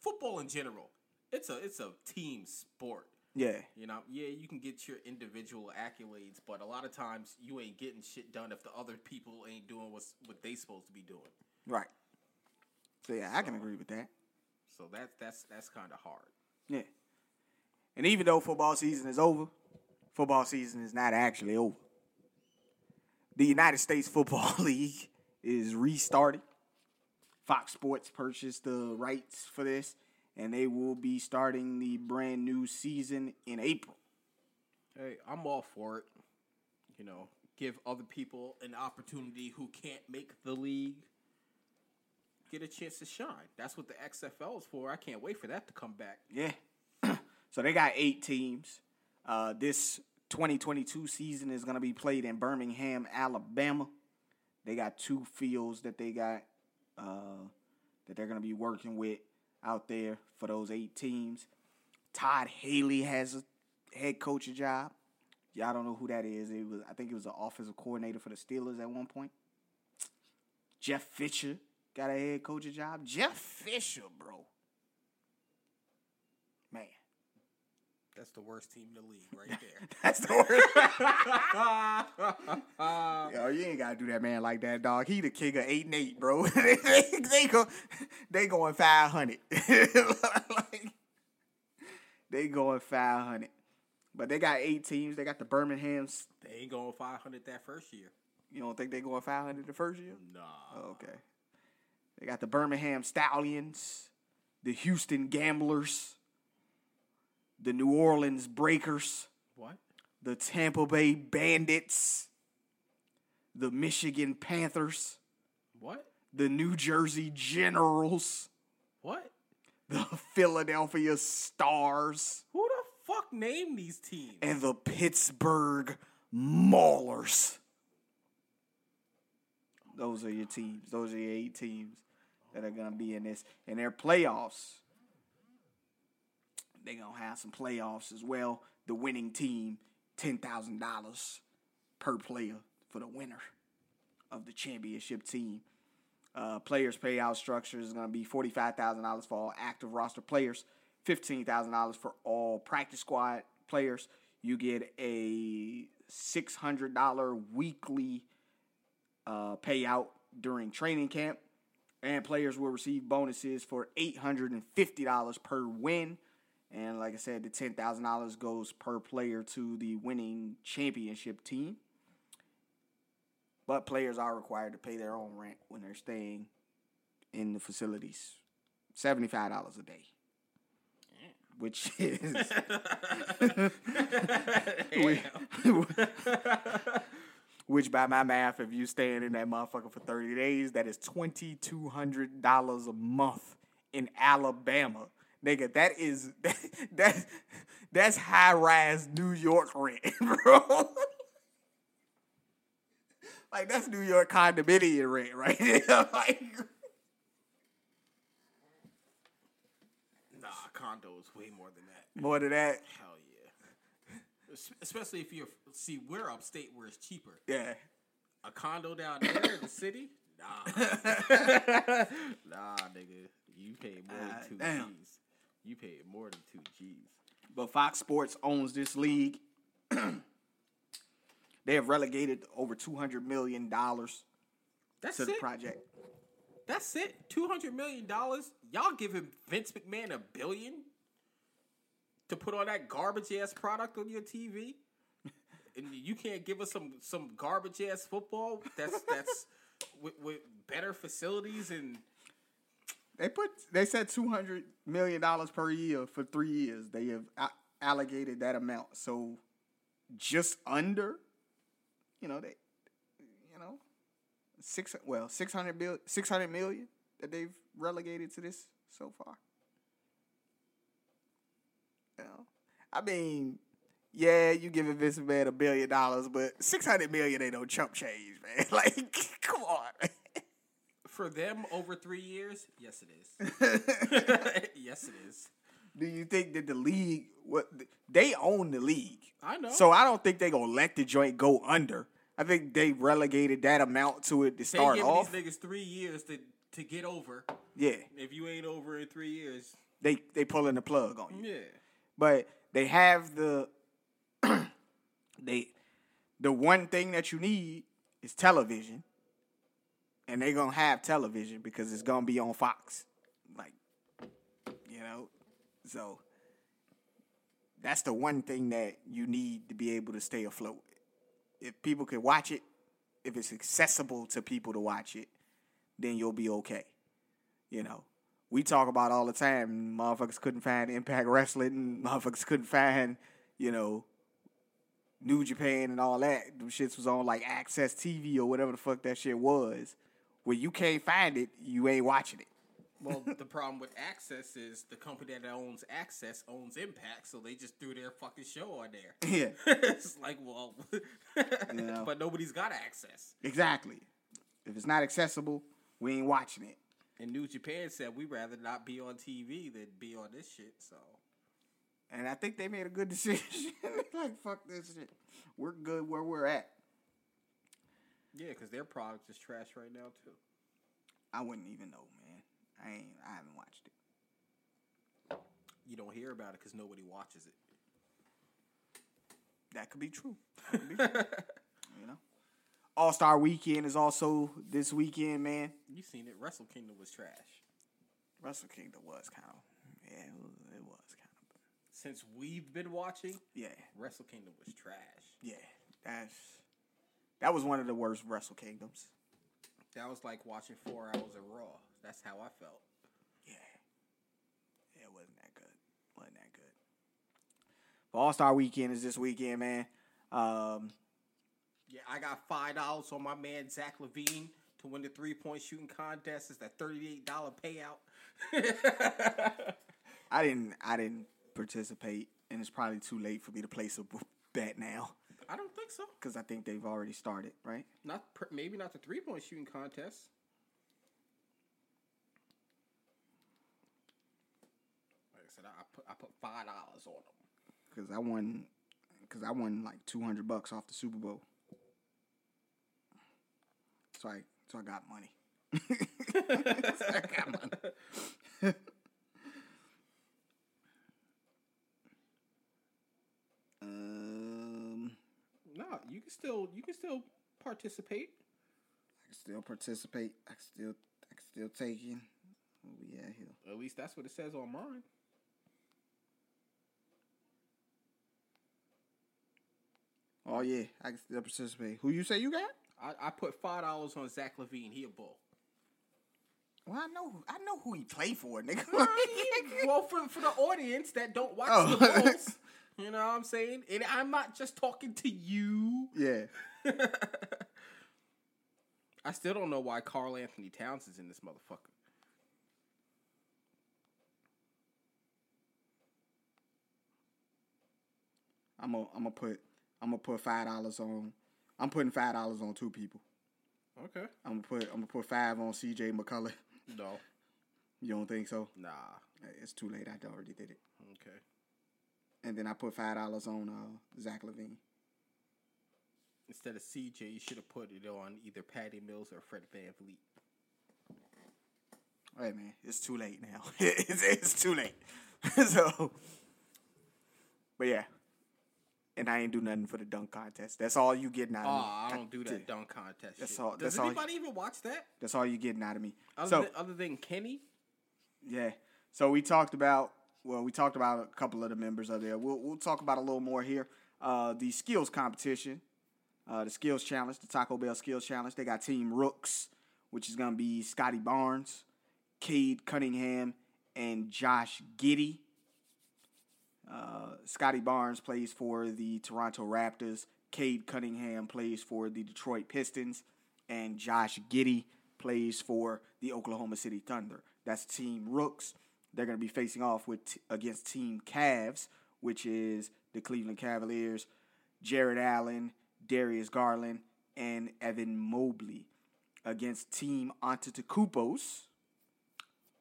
football in general, it's a it's a team sport. yeah You know, yeah, you can get your individual accolades, but a lot of times you ain't getting shit done if the other people ain't doing what's what they supposed to be doing. right. So yeah, I can agree with that. So that's that's that's kind of hard. Yeah. And even though football season is over, football season is not actually over. The United States Football League is restarting. Fox Sports purchased the rights for this, and they will be starting the brand new season in April. Hey, I'm all for it. You know, give other people an opportunity who can't make the league get a chance to shine. That's what the XFL is for. I can't wait for that to come back. Yeah. So they got eight teams. Uh, this 2022 season is going to be played in Birmingham, Alabama. They got two fields that they got uh, that they're going to be working with out there for those eight teams. Todd Haley has a head coaching job. Y'all don't know who that is. It was I think it was an offensive coordinator for the Steelers at one point. Jeff Fisher got a head coaching job. Jeff Fisher, bro. Man. That's the worst team in the league right there. That's the worst. Yo, you ain't gotta do that man like that, dog. He the king of eight and eight, bro. they, they, they go, they going five hundred. like, they going five hundred. But they got eight teams. They got the Birmingham's. they ain't going 500 that first year. You don't think they going five hundred the first year? Nah. Oh, okay. They got the Birmingham Stallions, the Houston Gamblers, the New Orleans Breakers. What? the Tampa Bay Bandits, the Michigan Panthers, What? the New Jersey Generals, What? the Philadelphia Stars, Who the fuck named these teams? and the Pittsburgh Maulers. Those are your teams. Those are your eight teams that are going to be in this. And their playoffs, they're going to have some playoffs as well. The winning team, $10,000 per player for the winner of the championship team. Uh, players payout structure is going to be $45,000 for all active roster players, $15,000 for all practice squad players. You get a $600 weekly uh, payout during training camp, and players will receive bonuses for $850 per win. And like I said, the $10,000 goes per player to the winning championship team. But players are required to pay their own rent when they're staying in the facilities. $75 a day. Which is which by my math, if you staying in that motherfucker for 30 days, that is twenty two hundred dollars a month in Alabama. Nigga, that is that, that that's high rise New York rent, bro. like that's New York condominium rent right there. like Nah, condo is way more than that. more than that. Hell yeah. Especially if you're see, we're upstate where it's cheaper. Yeah. A condo down there in the city? Nah. nah, nigga. You pay more Ah, than two damn. G's. You paid more than two G's. But Fox Sports owns this league. they have relegated over two hundred million dollars That's to the project. That's it. Two hundred million dollars. Y'all giving Vince McMahon a billion to put on that garbage ass product on your TV, and you can't give us some some garbage ass football. That's that's with, with better facilities and They put they said two hundred million dollars per year for three years. They have allocated that amount. So just under, you know, they, you know, six well six hundred bill six hundred million that they've relegated to this so far. I mean, yeah, you giving Vince McMahon a billion dollars, but six hundred million ain't no chump change, man. Like, come on. For them over three years, yes it is. yes it is. Do you think that the league what they own the league? I know. So I don't think they gonna let the joint go under. I think they relegated that amount to it to start off. these niggas three years to to get over. Yeah, If you ain't over in three years, they they pulling the plug on you. yeah. But they have the they the one thing that you need is television. And they're gonna have television because it's gonna be on Fox. Like you know. So that's the one thing that you need to be able to stay afloat. If people can watch it, if it's accessible to people to watch it, then you'll be okay. You know, we talk about all the time. Motherfuckers couldn't find Impact Wrestling. Motherfuckers couldn't find, you know, New Japan and all that. Them shits was on like Access TV or whatever the fuck that shit was. When you can't find it, you ain't watching it. Well, the problem with Access is the company that owns Access owns Impact, so they just threw their fucking show on there. Yeah, it's like, well, know. but nobody's got access. exactly. If it's not accessible, we ain't watching it. And New Japan said we'd rather not be on TV than be on this shit. So And I think they made a good decision. like, fuck this shit. We're good where we're at. Yeah, because their product is trash right now too. I wouldn't even know, man. I ain't. I haven't watched it. You don't hear about it because nobody watches it. That could be true. Could be true. you know. All Star Weekend is also this weekend, man. You seen it? Wrestle Kingdom was trash. Wrestle Kingdom was kind of, yeah, it was, it was kind of, Since we've been watching, yeah, Wrestle Kingdom was trash. yeah. That's that was one of the worst Wrestle Kingdoms. That was like watching four hours of Raw. That's how I felt. Yeah, yeah, it wasn't that good. wasn't that good. But All Star Weekend is this weekend, man. Um, Yeah, I got five dollars on my man Zach LaVine to win the three point shooting contest. It's that thirty eight dollar payout. I didn't, I didn't participate, and it's probably too late for me to place a bet now I don't think so. because I think they've already started, right? Not per, maybe not the three point shooting contest. Like I said, I put I put five dollars on them. because I won because I won like two hundred bucks off the Super Bowl. So I so I got money. So I got money. um, No, you can still you can still participate. I can still participate. I can still I can still take in. What we at here? At least that's what it says on mine. Oh yeah, I can still participate. Who you say you got? I, I put five dollars on Zach LaVine. He a bull. Well, I know I know who he play for, nigga. well, for for the audience that don't watch Oh. the Bulls, you know what I'm saying? And I'm not just talking to you. yeah. I still don't know why Karl-Anthony Towns is in this motherfucker. I'm gonna I'm gonna put I'm gonna put five dollars on. I'm putting five dollars on two people. Okay. I'm gonna put I'm gonna put five on C.J. McCollum. No. You don't think so? Nah. It's too late. I already did it. Okay. And then I put five dollars on uh, Zach LaVine. Instead of CJ, you should have put it on either Patty Mills or Fred VanVleet. Hey man, it's too late now. it's, it's too late. so, but yeah, and I ain't do nothing for the dunk contest. That's all you getting out Oh, of me. I don't do that dunk contest. That's shit. all- Does that's all- anybody even watch that? That's all you getting out of me. Other, so than, other than Kenny? Yeah. So we talked about well, we talked about a couple of the members of there. We'll we'll talk about a little more here. Uh, the skills competition, uh, the skills challenge, the Taco Bell skills challenge. They got Team Rooks, which is gonna be Scottie Barnes, Cade Cunningham, and Josh Giddey. Uh, Scottie Barnes plays for the Toronto Raptors. Cade Cunningham plays for the Detroit Pistons, and Josh Giddey plays for the Oklahoma City Thunder. That's Team Rooks. They're going to be facing off with against Team Cavs, which is the Cleveland Cavaliers, Jarrett Allen, Darius Garland, and Evan Mobley. against Team Antetokounmpos,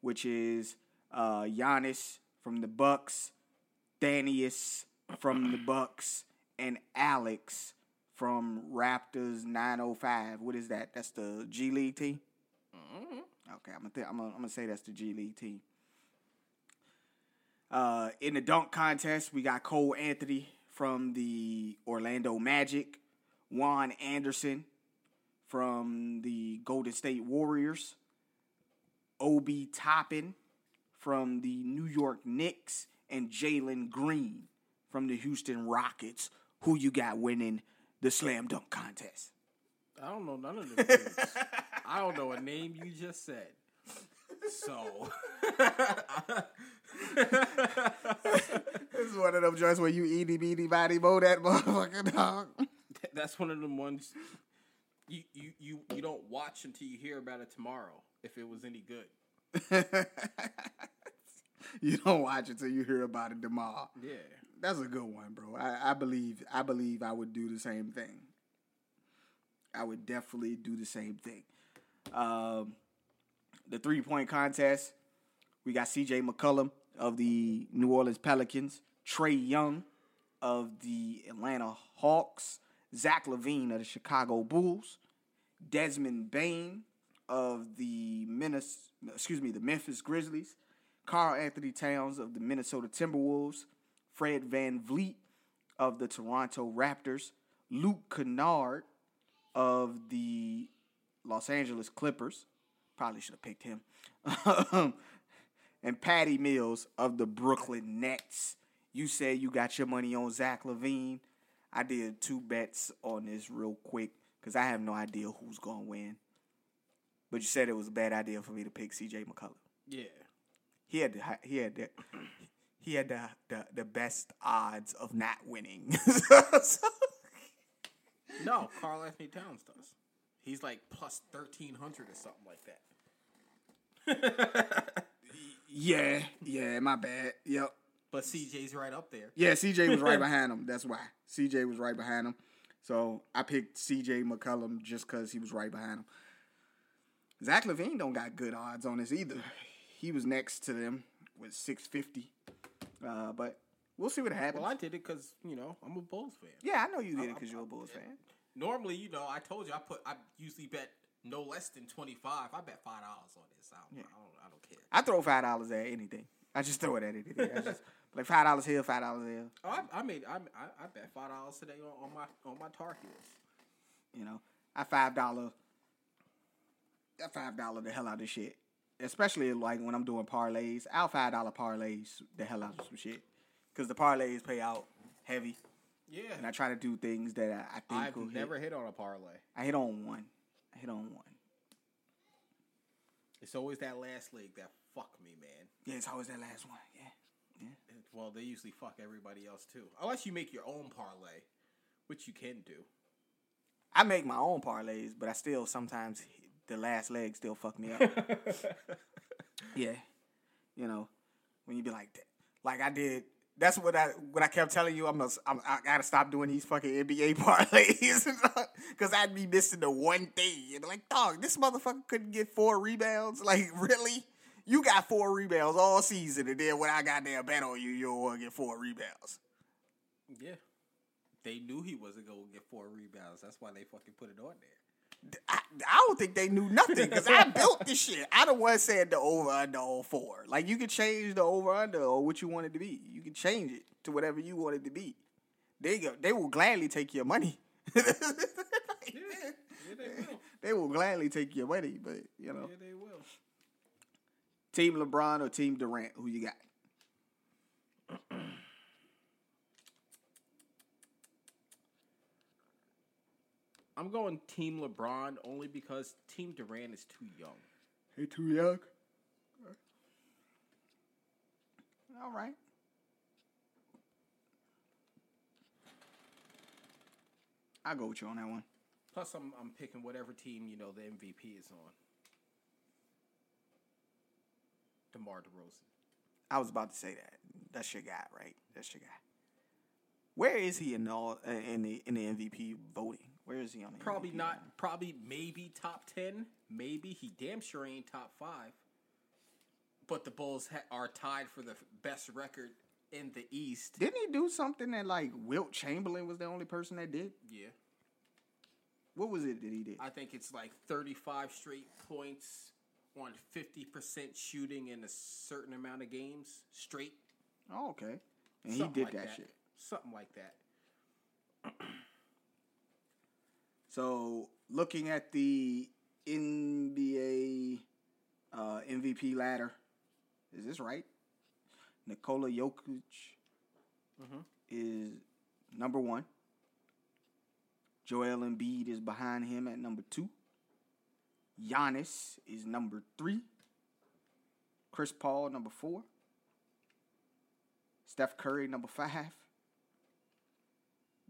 which is uh, Giannis from the Bucks, Thaddeus from the Bucks, and Alex from Raptors 905. What is that? That's the G League team. Okay, I'm gonna, th- I'm, gonna, I'm gonna say that's the G League team. Uh, in the dunk contest, we got Cole Anthony from the Orlando Magic, Juan Anderson from the Golden State Warriors, Obi Toppin from the New York Knicks, and Jalen Green from the Houston Rockets. Who you got winning the slam dunk contest? I don't know none of them dudes. I don't know a name you just said. So This is one of them joints where you eaty beady body mow that motherfucking dog. that's one of them ones you, you you you don't watch until you hear about it tomorrow. If it was any good, you don't watch it till you hear about it tomorrow. yeah. That's a good one, bro. I, I believe I believe I would do the same thing. I would definitely do the same thing. Um, the three point contest, we got C.J. McCollum of the New Orleans Pelicans, Trae Young of the Atlanta Hawks, Zach LaVine of the Chicago Bulls, Desmond Bane of the Minnes- excuse me, the Memphis Grizzlies, Karl-Anthony Towns of the Minnesota Timberwolves, Fred VanVleet of the Toronto Raptors, Luke Kennard of the Los Angeles Clippers. Probably should have picked him. and Patty Mills of the Brooklyn Nets. You said you got your money on Zach LaVine. I did two bets on this real quick because I have no idea who's going to win. But you said it was a bad idea for me to pick CJ McCollum. Yeah. He had the, he had the, he had the, the the best odds of not winning. No, Karl-Anthony Towns does. He's like plus thirteen hundred or something like that. yeah, yeah, my bad. Yep. But CJ's right up there. Yeah, CJ was right behind him. That's why. CJ was right behind him. So I picked CJ McCollum just because he was right behind him. Zach LaVine don't got good odds on this either. He was next to them with 650. Uh, but we'll see what happens. Well, I did it because you know I'm a Bulls fan. yeah, I know you did it because you're a Bulls fan. Normally, you know, I told you I put I usually bet no less than twenty five. I bet five dollars on this. I don't, I don't, I don't care. I throw five dollars at anything. I just throw it at anything. I just like five dollars here, five dollars there. Oh, I, I made I, I bet five dollars today on, on my on my Tar Heels. You know, I five dollar. I five dollar the hell out of shit. Especially like when I'm doing parlays, I'll five dollar parlays the hell out of some shit because the parlays pay out heavy, Yeah, and I try to do things that I, I think I've will never hit on a parlay. I hit on one. I hit on one. It's always that last leg that fuck me, man. Yeah, it's always that last one. Yeah, yeah. Well, they usually fuck everybody else too, unless you make your own parlay, which you can do. I make my own parlays, but I still sometimes the last leg still fuck me up. Yeah, you know, when you be like that, like I did. That's what I what I kept telling you. I'm, a, I'm I gotta stop doing these fucking NBA parlays because I'd be missing the one thing. And like, dog, this motherfucker couldn't get four rebounds. Like, really? You got four rebounds all season, and then when I got there bet on you, you don't get four rebounds. Yeah, they knew he wasn't gonna get four rebounds. That's why they fucking put it on there. I, I don't think they knew nothing because I built this shit. I the one said the over under all four. Like you can change the over under or what you want it to be. You can change it to whatever you want it to be. They go, they will gladly take your money. Yeah, yeah, they will. they will gladly take your money, but you know, Yeah, they will. Team LeBron or Team Durant, who you got? I'm going Team LeBron only because Team Durant is too young. Hey, too young. All right. I'll go with you on that one. Plus, I'm I'm picking whatever team you know the MVP is on. DeMar DeRozan. I was about to say that. That's your guy, right? That's your guy. Where is he in all in the in the MVP voting? Where is he on the Probably MVP not. Probably maybe top ten. Maybe he damn sure ain't top five. But the Bulls ha- are tied for the best record in the East. Didn't he do something that like Wilt Chamberlain was the only person that did? Yeah, What was it that he did? I think it's like thirty-five straight points on fifty percent shooting in a certain amount of games straight. oh, okay. And Something he did like that, shit. Something like that. So looking at the NBA uh, MVP ladder, is this right? Nikola Jokic is number one. Joel Embiid is behind him at number two. Giannis is number three. Chris Paul number four. Steph Curry number five.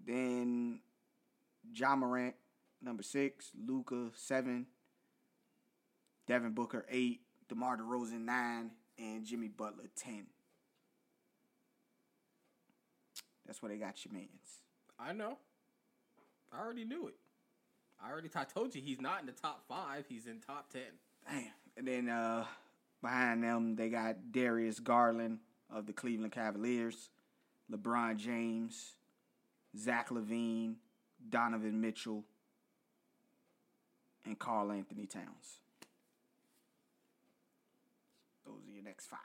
Then Ja Morant, number six. Luka, seven. Devin Booker, eight. DeMar DeRozan, nine. And Jimmy Butler, ten. That's where they got your mans. I know. I already knew it. I already I told you he's not in the top five. He's in top ten. Damn. And then uh, behind them, they got Darius Garland of the Cleveland Cavaliers, LeBron James, Zach LaVine, Donovan Mitchell, and Karl-Anthony Towns. Those are your next five.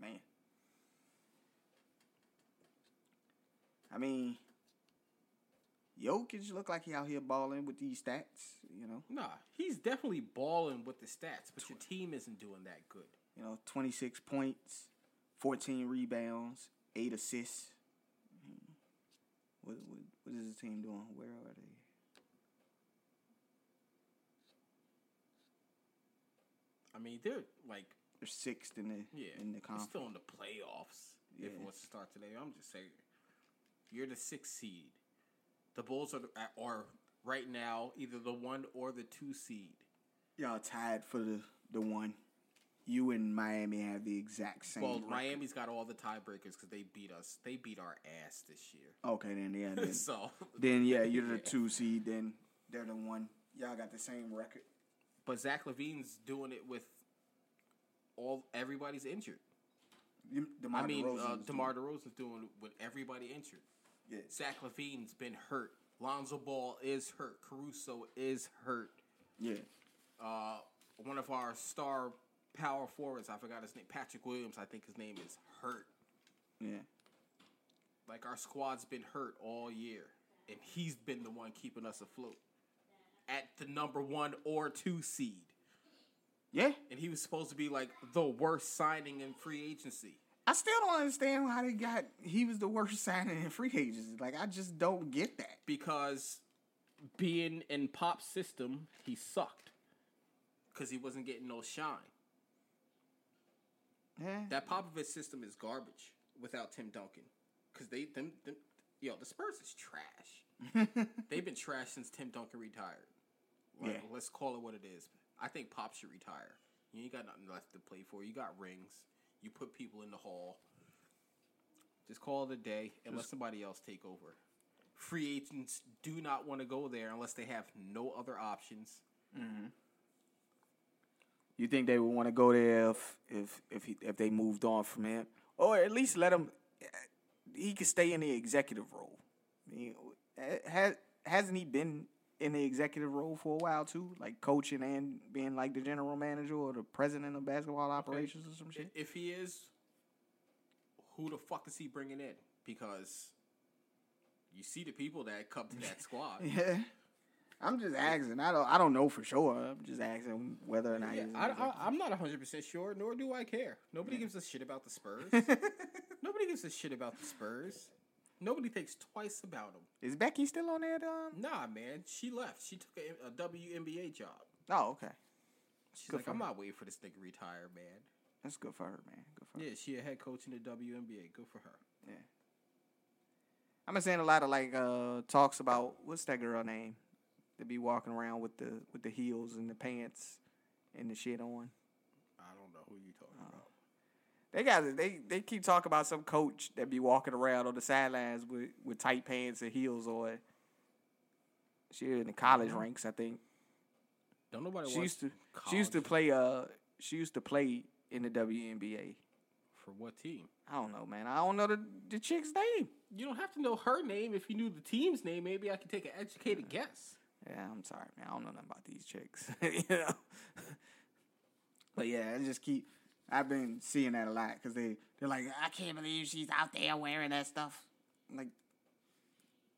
Man. I mean, Jokic look like he out here balling with these stats, you know. Nah, he's definitely balling with the stats, but your team isn't doing that good. You know, 26 points, 14 rebounds, 8 assists. Hmm. What, what, what is the team doing? Where are they? Mean, they're like, They're sixth in the yeah, in the conference. still in the playoffs. If it was to start today, I'm just saying, you're the sixth seed. The Bulls are, are right now either the one or the two seed. Y'all tied for the the one. You and Miami have the exact same. Well, record. Miami's got all the tiebreakers because they beat us. They beat our ass this year. Okay, then yeah, then, so, then yeah, you're the two seed. Then they're the one. Y'all got the same record. But Zach LaVine's doing it with all everybody's injured. DeMar I mean, uh, DeRozan's DeMar DeRozan's doing it with everybody injured. doing- Zach LaVine's been hurt. Lonzo Ball is hurt. Caruso is hurt. Yeah, yeah. Uh, one of our star power forwards, I forgot his name, Patrick Williams, I think his name is hurt. Yeah. Like our squad's been hurt all year, and he's been the one keeping us afloat at the number one or two seed. Yeah. And he was supposed to be like the worst signing in free agency. I still don't understand how they got he was the worst signing in free agency. Like I just don't get that. because being in Pop's system, he sucked because he wasn't getting no shine. Yeah. That Popovich system is garbage without Tim Duncan because they them, them yo the Spurs is trash. They've been trash since Tim Duncan retired. Like, Yeah. let's call it what it is. I think Pop should retire. You ain't got nothing left to play for. You got rings. You put people in the hall. Just call it a day and let somebody else take over. Free agents do not want to go there unless they have no other options. Mm-hmm. You think they would want to go there if if if he, if they moved on from him, or at least let him? He could stay in the executive role. I mean, has hasn't he been in the executive role for a while too, like coaching and being like the general manager or the president of basketball operations or some shit? If he is, who the fuck is he bringing in? Because you see the people that come to that squad. Yeah. I'm just asking. I don't. I don't know for sure. I'm just asking whether or not. Yeah, I, I'm not 100% sure, nor do I care. Nobody gives a shit about the Spurs. Nobody gives a shit about the Spurs. Nobody thinks twice about them. Is Becky still on there? Um? Nah, man. She left. She took a, a WNBA job. Oh, okay. She's Good like, I'm her. not waiting for this nigga to retire, man. That's good for her, man. Good for her. Yeah, she a head coach in the WNBA. Good for her. Yeah. I've been seeing a lot of like uh talks about what's that girl name? To be walking around with the with the heels and the pants and the shit on. I don't know who you talking. They got they they keep talking about some coach that be walking around on the sidelines with, with tight pants and heels on. She in the college ranks, I think. Don't nobody She used to. She used to play. Uh, she used to play in the WNBA. for what team? I don't know, man. I don't know the the chick's name. You don't have to know her name. If you knew the team's name, maybe I could take an educated guess. Yeah, I'm sorry, man. I don't know nothing about these chicks. you know. but yeah, I just keep. I've been seeing that a lot because they they're like, I can't believe she's out there wearing that stuff. Like,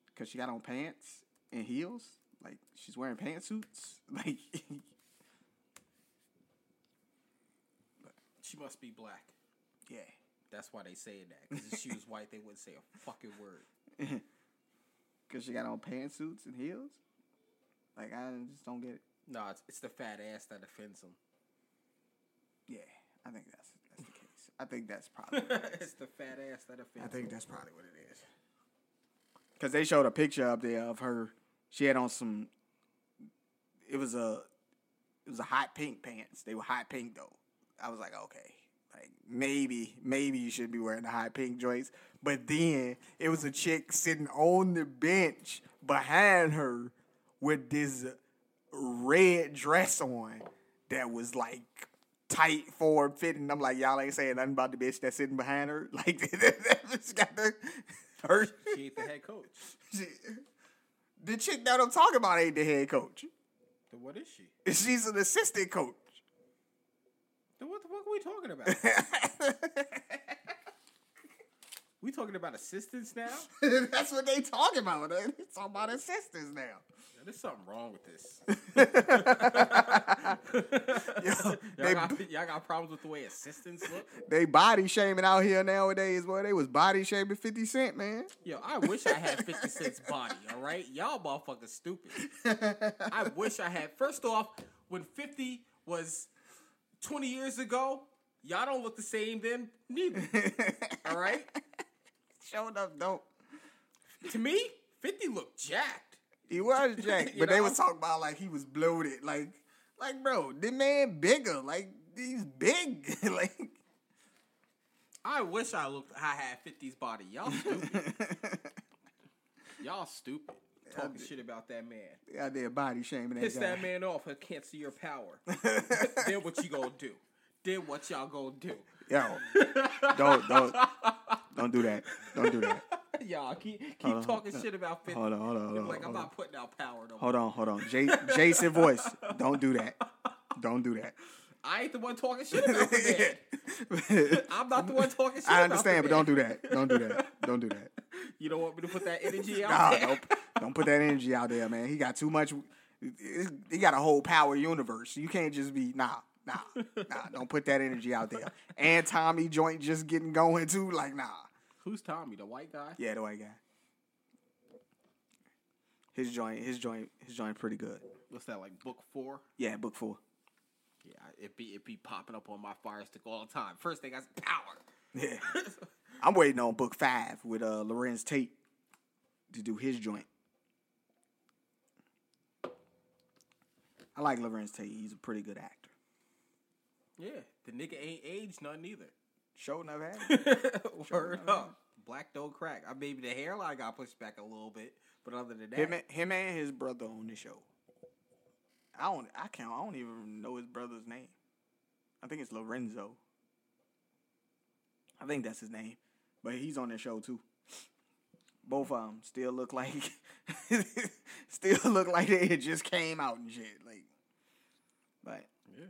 because she got on pants and heels. Like she's wearing pantsuits. Like, She must be black. yeah. That's why they say that. Because if she was white, they wouldn't say a fucking word. Because she got on pantsuits and heels. Like I just don't get it. No, it's, it's the fat ass that offends them. Yeah, I think that's that's the case. I think that's probably. what it is. it's the fat ass that offends I think that's probably what it is. Because they showed a picture up there of her. She had on some. It was a. It was a hot pink pants. They were hot pink though. I was like, okay, like maybe, maybe you should be wearing the hot pink joints. But then it was a chick sitting on the bench behind her with this red dress on that was like tight forward fitting. I'm like, y'all ain't saying nothing about the bitch that's sitting behind her. Like that bitch got the her. She ain't the head coach. She, the chick that I'm talking about ain't the head coach. Then what is she? She's an assistant coach. Then what the fuck are we talking about? We talking about assistance now? That's what they talking about. They talking about assistance now. Yeah, there's something wrong with this. Yo, Y'all got, y'all got problems with the way assistants look? they body shaming out here nowadays, boy. They was body shaming 50 Cent, man. Yo, I wish I had 50 Cent's body, all right? Y'all motherfuckers stupid. I wish I had. First off, when 50 was 20 years ago, y'all don't look the same then, neither. All right? Showing up dope. To me, 50 looked jacked. He was jacked, but they was talking about like he was bloated. Like, like bro, this man bigger. Like he's big. like I wish I looked I had 50's body. Y'all stupid. Y'all stupid. Talking shit about that man. out there body shaming that Piss guy. that man off. I can't see your power. then what you gonna do? Then what y'all gonna do? Yo, don't don't don't do that. Don't do that. Y'all keep keep Hold on. talking shit about 50. Hold on, hold on, hold on. like I'm hold on. not putting out power no more. Hold on, hold on. J- Jason voice. Don't do that. Don't do that. I ain't the one talking shit about the man. I'm not the one talking shit I understand, but don't do that. Don't do that. Don't do that. You don't want me to put that energy out Nah, there? don't, don't put that energy out there, man. He got too much. He got a whole power universe. You can't just be nah, nah, nah. Don't put that energy out there. And Tommy joint just getting going too. Like nah. Who's Tommy, the white guy? Yeah, the white guy. His joint, his joint, his joint, pretty good. What's that like? Book four? Yeah, book four. Yeah, it be it be popping up on my fire stick all the time. First thing I said, power. Yeah. I'm waiting on book five with uh Larenz Tate to do his joint. I like Larenz Tate. He's a pretty good actor. Yeah, the nigga ain't aged nothing either. Show never had. Word up. Black don't crack. I maybe the hairline got pushed back a little bit, but other than that, him, and- him and his brother on the show. I don't. I can't. I don't even know his brother's name. I think it's Lorenzo. I think that's his name, but he's on the show too. Both of them still look like, still look like they just came out and shit. Like, but yeah.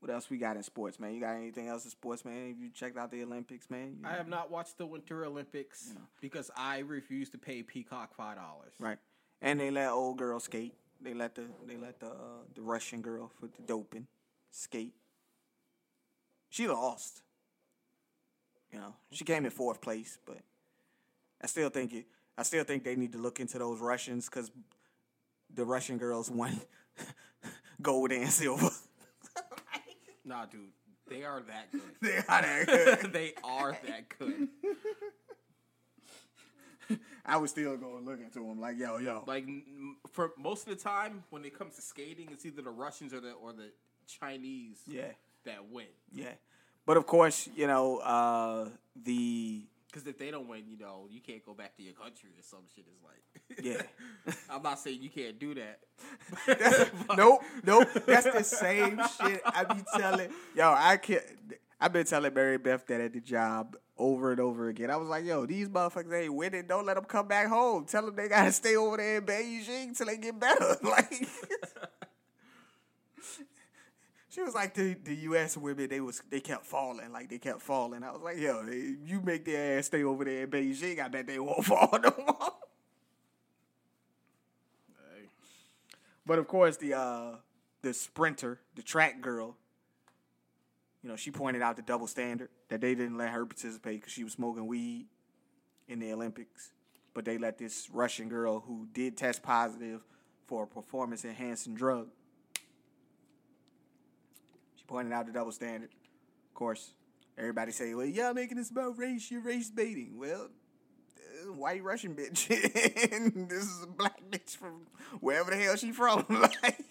What else we got in sports, man? You got anything else in sports, man? Have you checked out the Olympics, man? You- I have not watched the Winter Olympics because I refuse to pay Peacock five dollars. Right. And they let old girl skate. They let the they let the uh, the Russian girl for the doping skate. She lost. You know, she came in fourth place, but I still think it. I still think they need to look into those Russians because the Russian girls won gold and silver. Nah, dude, they are that good. they are that good. they are that good. I was still going looking to look into them like, yo, yo. Like for most of the time, when it comes to skating, it's either the Russians or the or the Chinese Yeah. that win. Yeah. But of course, you know, uh, the Because if they don't win, you know, you can't go back to your country or some shit. Is like, Yeah. I'm not saying you can't do that. nope, nope. That's the same shit I be telling. Yo, I can't. I've been telling Mary Beth that at the job over and over again. I was like, yo, these motherfuckers ain't winning. Don't let them come back home. Tell them they gotta stay over there in Beijing till they get better. Like, she was like, the the U.S. women they was they kept falling, like they kept falling. I was like, yo, you make their ass stay over there in Beijing. I bet they won't fall no more. Hey. But of course, the uh, the sprinter, the track girl, you know, she pointed out the double standard that they didn't let her participate because she was smoking weed in the Olympics, but they let this Russian girl who did test positive for a performance enhancing drug. Pointed out the double standard. Of course, everybody say, "Well, y'all making this about race. You're race baiting." Well, uh, white Russian bitch. and this is a black bitch from wherever the hell she from. like,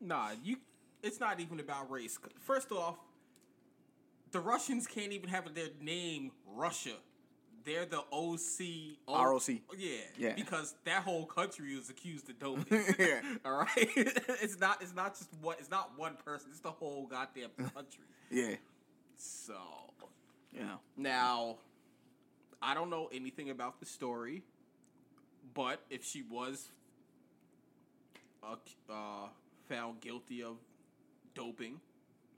Nah, you. It's not even about race. First off, the Russians can't even have their name Russia. They're the OC. ROC. Yeah, Yeah. Because that whole country was accused of doping. Yeah. All right. it's not. It's not just what. It's not one person. It's the whole goddamn country. yeah, So Yeah. now, I don't know anything about the story, but if she was uh, uh, found guilty of doping,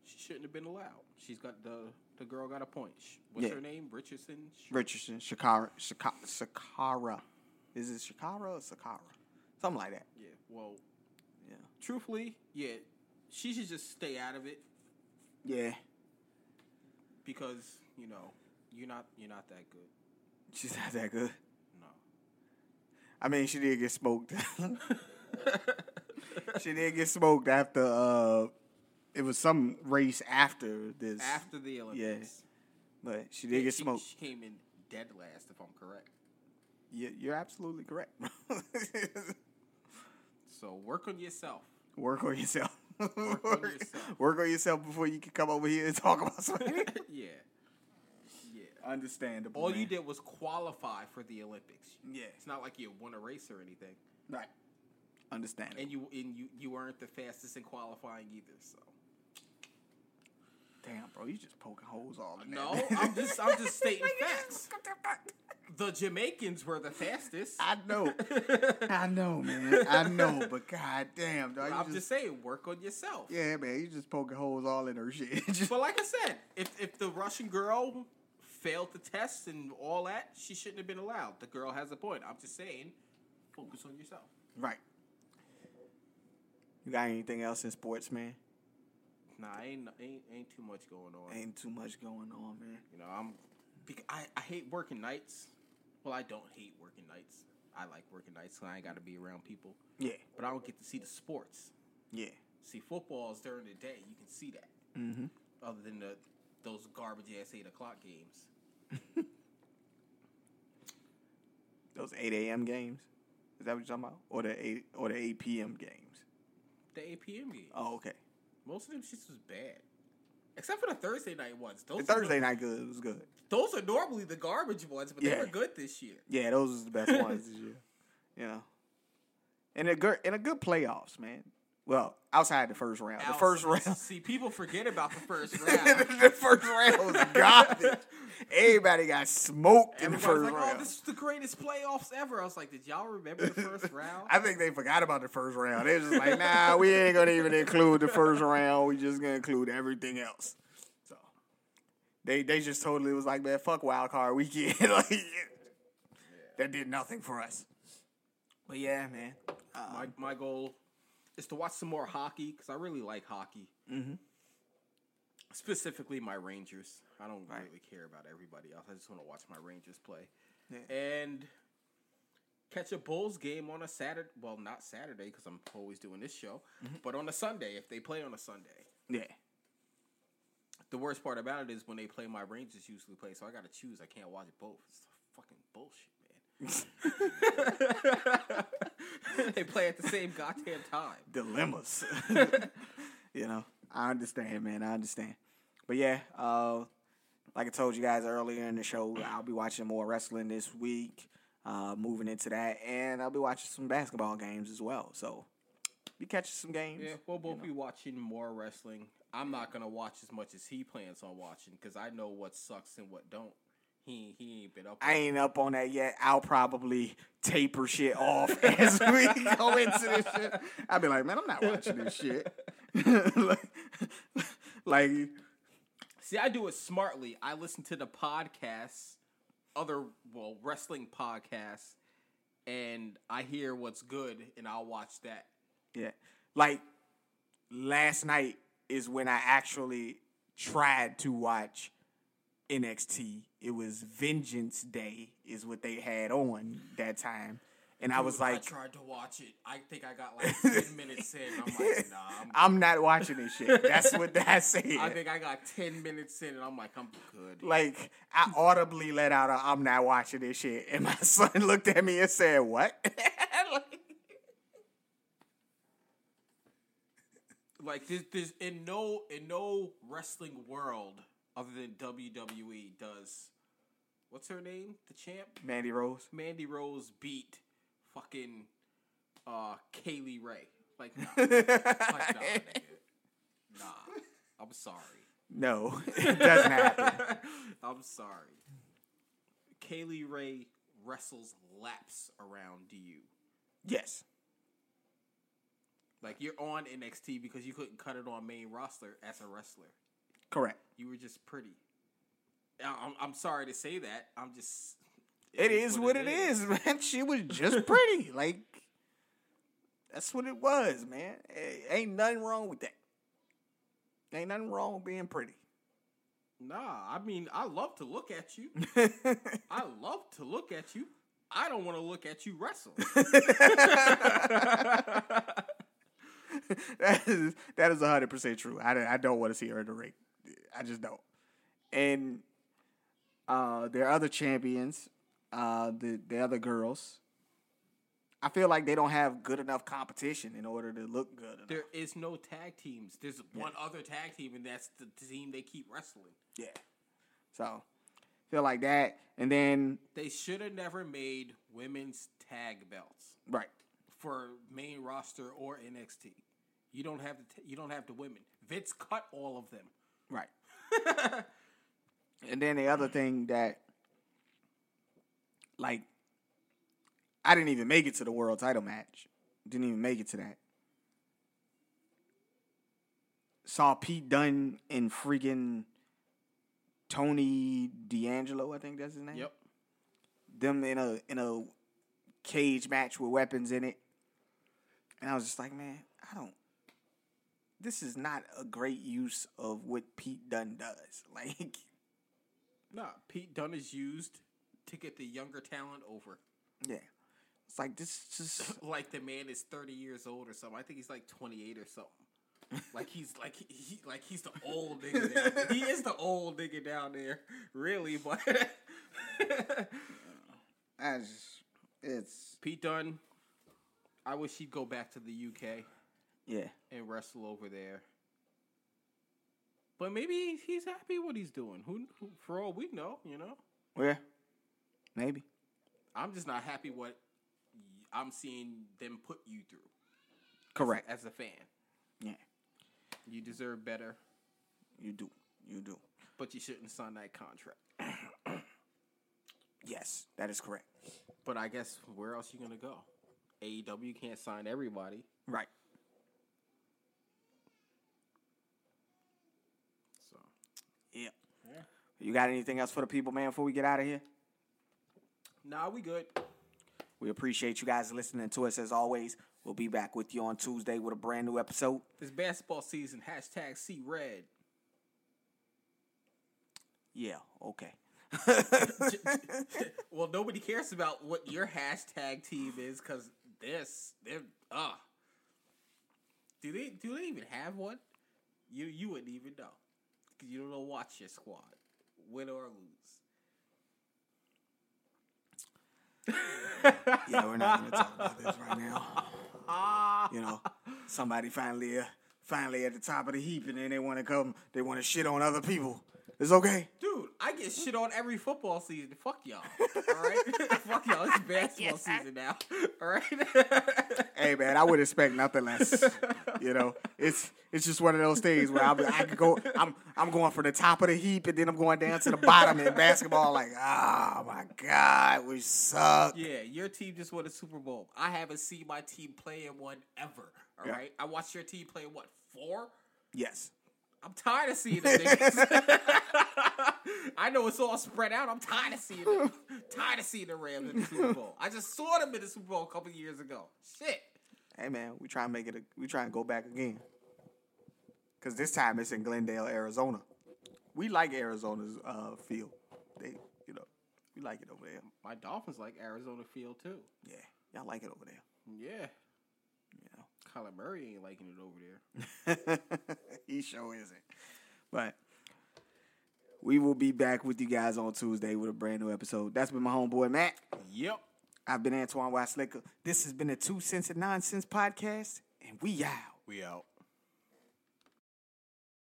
she shouldn't have been allowed. She's got the the girl got a point. What's Yeah. her name? Richardson. Richardson, Shakara, Shaka, Sakara. Is it Shakara or Sakara? Something like that. Yeah. Well, Yeah. truthfully, yeah, she should just stay out of it Yeah. because you know you're not you're not that good. She's not that good. No. I mean, she did get smoked. she did get smoked after uh it was some race after this. After the Olympics. Yeah. but she did Yeah, get she- smoked. She came in dead last, if I'm correct. You- You're absolutely correct. So work on yourself. Work on yourself. Work on yourself. Work on yourself before you can come over here and talk about something. yeah. Yeah. Understandable. All you did was qualify for the Olympics. Yeah. It's not like you won a race or anything. Right. Understandable. And you and you, you weren't the fastest in qualifying either, so Damn, bro, you just poking holes all in No, that. I'm just I'm just stating facts. The Jamaicans were the fastest. I know. I know, man. I know, but god damn, dog. I'm just, just saying, work on yourself. Yeah, man, you just poking holes all in her shit. But like I said, if if the Russian girl failed the test and all that, she shouldn't have been allowed. The girl has a point. I'm just saying, focus on yourself. right. You got anything else in sports, man? Nah, ain't ain't ain't too much going on. Ain't too much going on, man. You know, I'm. I I hate working nights. Well, I don't hate working nights. I like working nights, so I ain't got to be around people. Yeah, But I don't get to see the sports. yeah. See, football is during the day. You can see that. Mm-hmm. Other than the those garbage ass eight o'clock games. Those eight a.m. games. Is that what you're talking about? Or the eight or the eight p.m. games? The eight p.m. games. Oh, okay. Most of them shits was bad. Except for the Thursday night ones. Those The Thursday night good. Was good. Those are normally the garbage ones, but they were good this year. Yeah, those was the best ones this year. You know, and a good and a good playoffs, man. Well, outside the first round, the first round, See, people forget about the first round. the first round was garbage. Everybody got smoked in the first like, round. "Oh, this is the greatest playoffs ever." I was like, "Did y'all remember the first round?" I think they forgot about the first round. They're just like, nah, we ain't gonna even include the first round. We just gonna include everything else. So they they just totally was like, man, fuck wild card weekend. like that did nothing for us. But yeah, man. Uh, my my goal is to watch some more hockey because I really like hockey. Mhm. Specifically, my Rangers. I don't Right. really care about everybody else. I just want to watch my Rangers play Yeah. and catch a Bulls game on a Saturday. Well, not Saturday because I'm always doing this show, Mm-hmm. but on a Sunday if they play on a Sunday. yeah. The worst part about it is when they play, my Rangers usually play, so I got to choose. I can't watch both. It's fucking bullshit, man. they play at the same goddamn time. dilemmas. you know, I understand, man. I understand. But yeah, uh, like I told you guys earlier in the show, I'll be watching more wrestling this week. Uh, moving into that, and I'll be watching some basketball games as well. So, be catching some games. Yeah, we'll both be watching more wrestling. I'm not gonna watch as much as he plans on watching because I know what sucks and what don't. He he ain't been up. I ain't up on that yet. I'll probably taper shit off as we go into this shit. I'll be like, man, I'm not watching this shit. like, like, See, I do it smartly. I listen to the podcasts, other well wrestling podcasts, and I hear what's good, and I'll watch that. yeah, like last night is when I actually tried to watch NXT. It was Vengeance Day, is what they had on that time, and I was like, I tried to watch it. I think I got like ten minutes in. I'm like, nah. I'm, I'm not watching this shit. That's what that said. I think I got ten minutes in, and I'm like, I'm good. Like I audibly let out a "I'm not watching this shit," and my son looked at me and said, "What?" Like, like there's, there's in no in no wrestling world other than WWE does what's her name the champ Mandy Rose. Mandy Rose beat fucking uh Kay Lee Ray like nah, like, nah, nah I'm sorry No, it doesn't happen. I'm sorry Kay Lee Ray wrestles laps around you Yes, like you're on NXT because you couldn't cut it on main roster as a wrestler correct. You were just pretty. I'm, I'm sorry to say that. I'm just. It is what it is, man. She was just pretty. Like that's what it was, man. Eh, Ain't nothing wrong with that. Ain't nothing wrong with being pretty. Nah, I mean, I love to look at you. I love to look at you. I don't want to look at you wrestle. that is that is hundred percent true. I, I don't want to see her in the ring. I just don't. And uh, are other champions, uh, the the other girls, I feel like they don't have good enough competition in order to look good. Enough. there is no tag teams. There's one other tag team, and that's the team they keep wrestling. yeah. So feel like that, and then They should have never made women's tag belts right, for main roster or NXT. You don't have the t- you don't have the women. Vince cut all of them. right. and then the other thing that, like, I didn't even make it to the world title match. Didn't even make it to that. Saw Pete Dunne and freaking Tony D'Angelo, I think that's his name. Yep. Them in a in a cage match with weapons in it. And I was just like, man, I don't this is not a great use of what Pete Dunne does. Like Nah, Pete Dunne is used to get the younger talent over. Yeah. It's like this is just Like the man is thirty years old or something. I think he's like twenty eight or something. Like he's like he, he like he's the old nigga. There. He is the old nigga down there, really. But as it's Pete Dunne, I wish he'd go back to the UK yeah. and wrestle over there. But maybe he's happy what he's doing. Who, who for all we know, you know. Where? Maybe. I'm just not happy what I'm seeing them put you through Correct. as a fan. Yeah. You deserve better, You do. You do. but you shouldn't sign that contract. Yes, that is correct. But I guess where else you gonna go? AEW can't sign everybody. Right. So Yeah. You got anything else for the people, man, before we get out of here? Nah, we good. We appreciate you guys listening to us as always. We'll be back with you on Tuesday with a brand new episode. It's basketball season. Hashtag see red. Yeah, okay. well, nobody cares about what your hashtag team is because this, they're uh. Do they do they even have one? You you wouldn't even know because you don't know watch your squad, win or lose. Yeah, we're not going to talk about this right now. you know, somebody finally, uh, finally at the top of the heap, and then they want to come, they want to shit on other people. It's okay. Dude, I get shit on every football season. Fuck y'all. All right. Fuck y'all. It's basketball season now. All right. hey man, I would expect nothing less. You know, it's it's just one of those things where I'm, I could go. I'm I'm going from the top of the heap and then I'm going down to the bottom in basketball. Like, oh my god, we suck. Yeah, your team just won a Super Bowl. I haven't seen my team play in one ever. All Yeah. right. I watched your team play in what four. Yes. I'm tired of seeing them niggas. I know it's all spread out. I'm tired of seeing them. tired of seeing the Rams in the Super Bowl. I just saw them in the Super Bowl a couple years ago. Shit. Hey man, we try and make it. A, we try and go back again. Cause this time it's in Glendale, Arizona. We like Arizona's uh, field. They, you know, we like it over there. My Dolphins like Arizona Field too. Yeah, y'all like it over there. Yeah. Kyler Murray ain't liking it over there. he sure isn't. But we will be back with you guys on Tuesday with a brand new episode. That's been my homeboy Matt. Yep. I've been Antoine Weisslicker. This has been a Two Cents and Nonsense podcast, and we out. We out.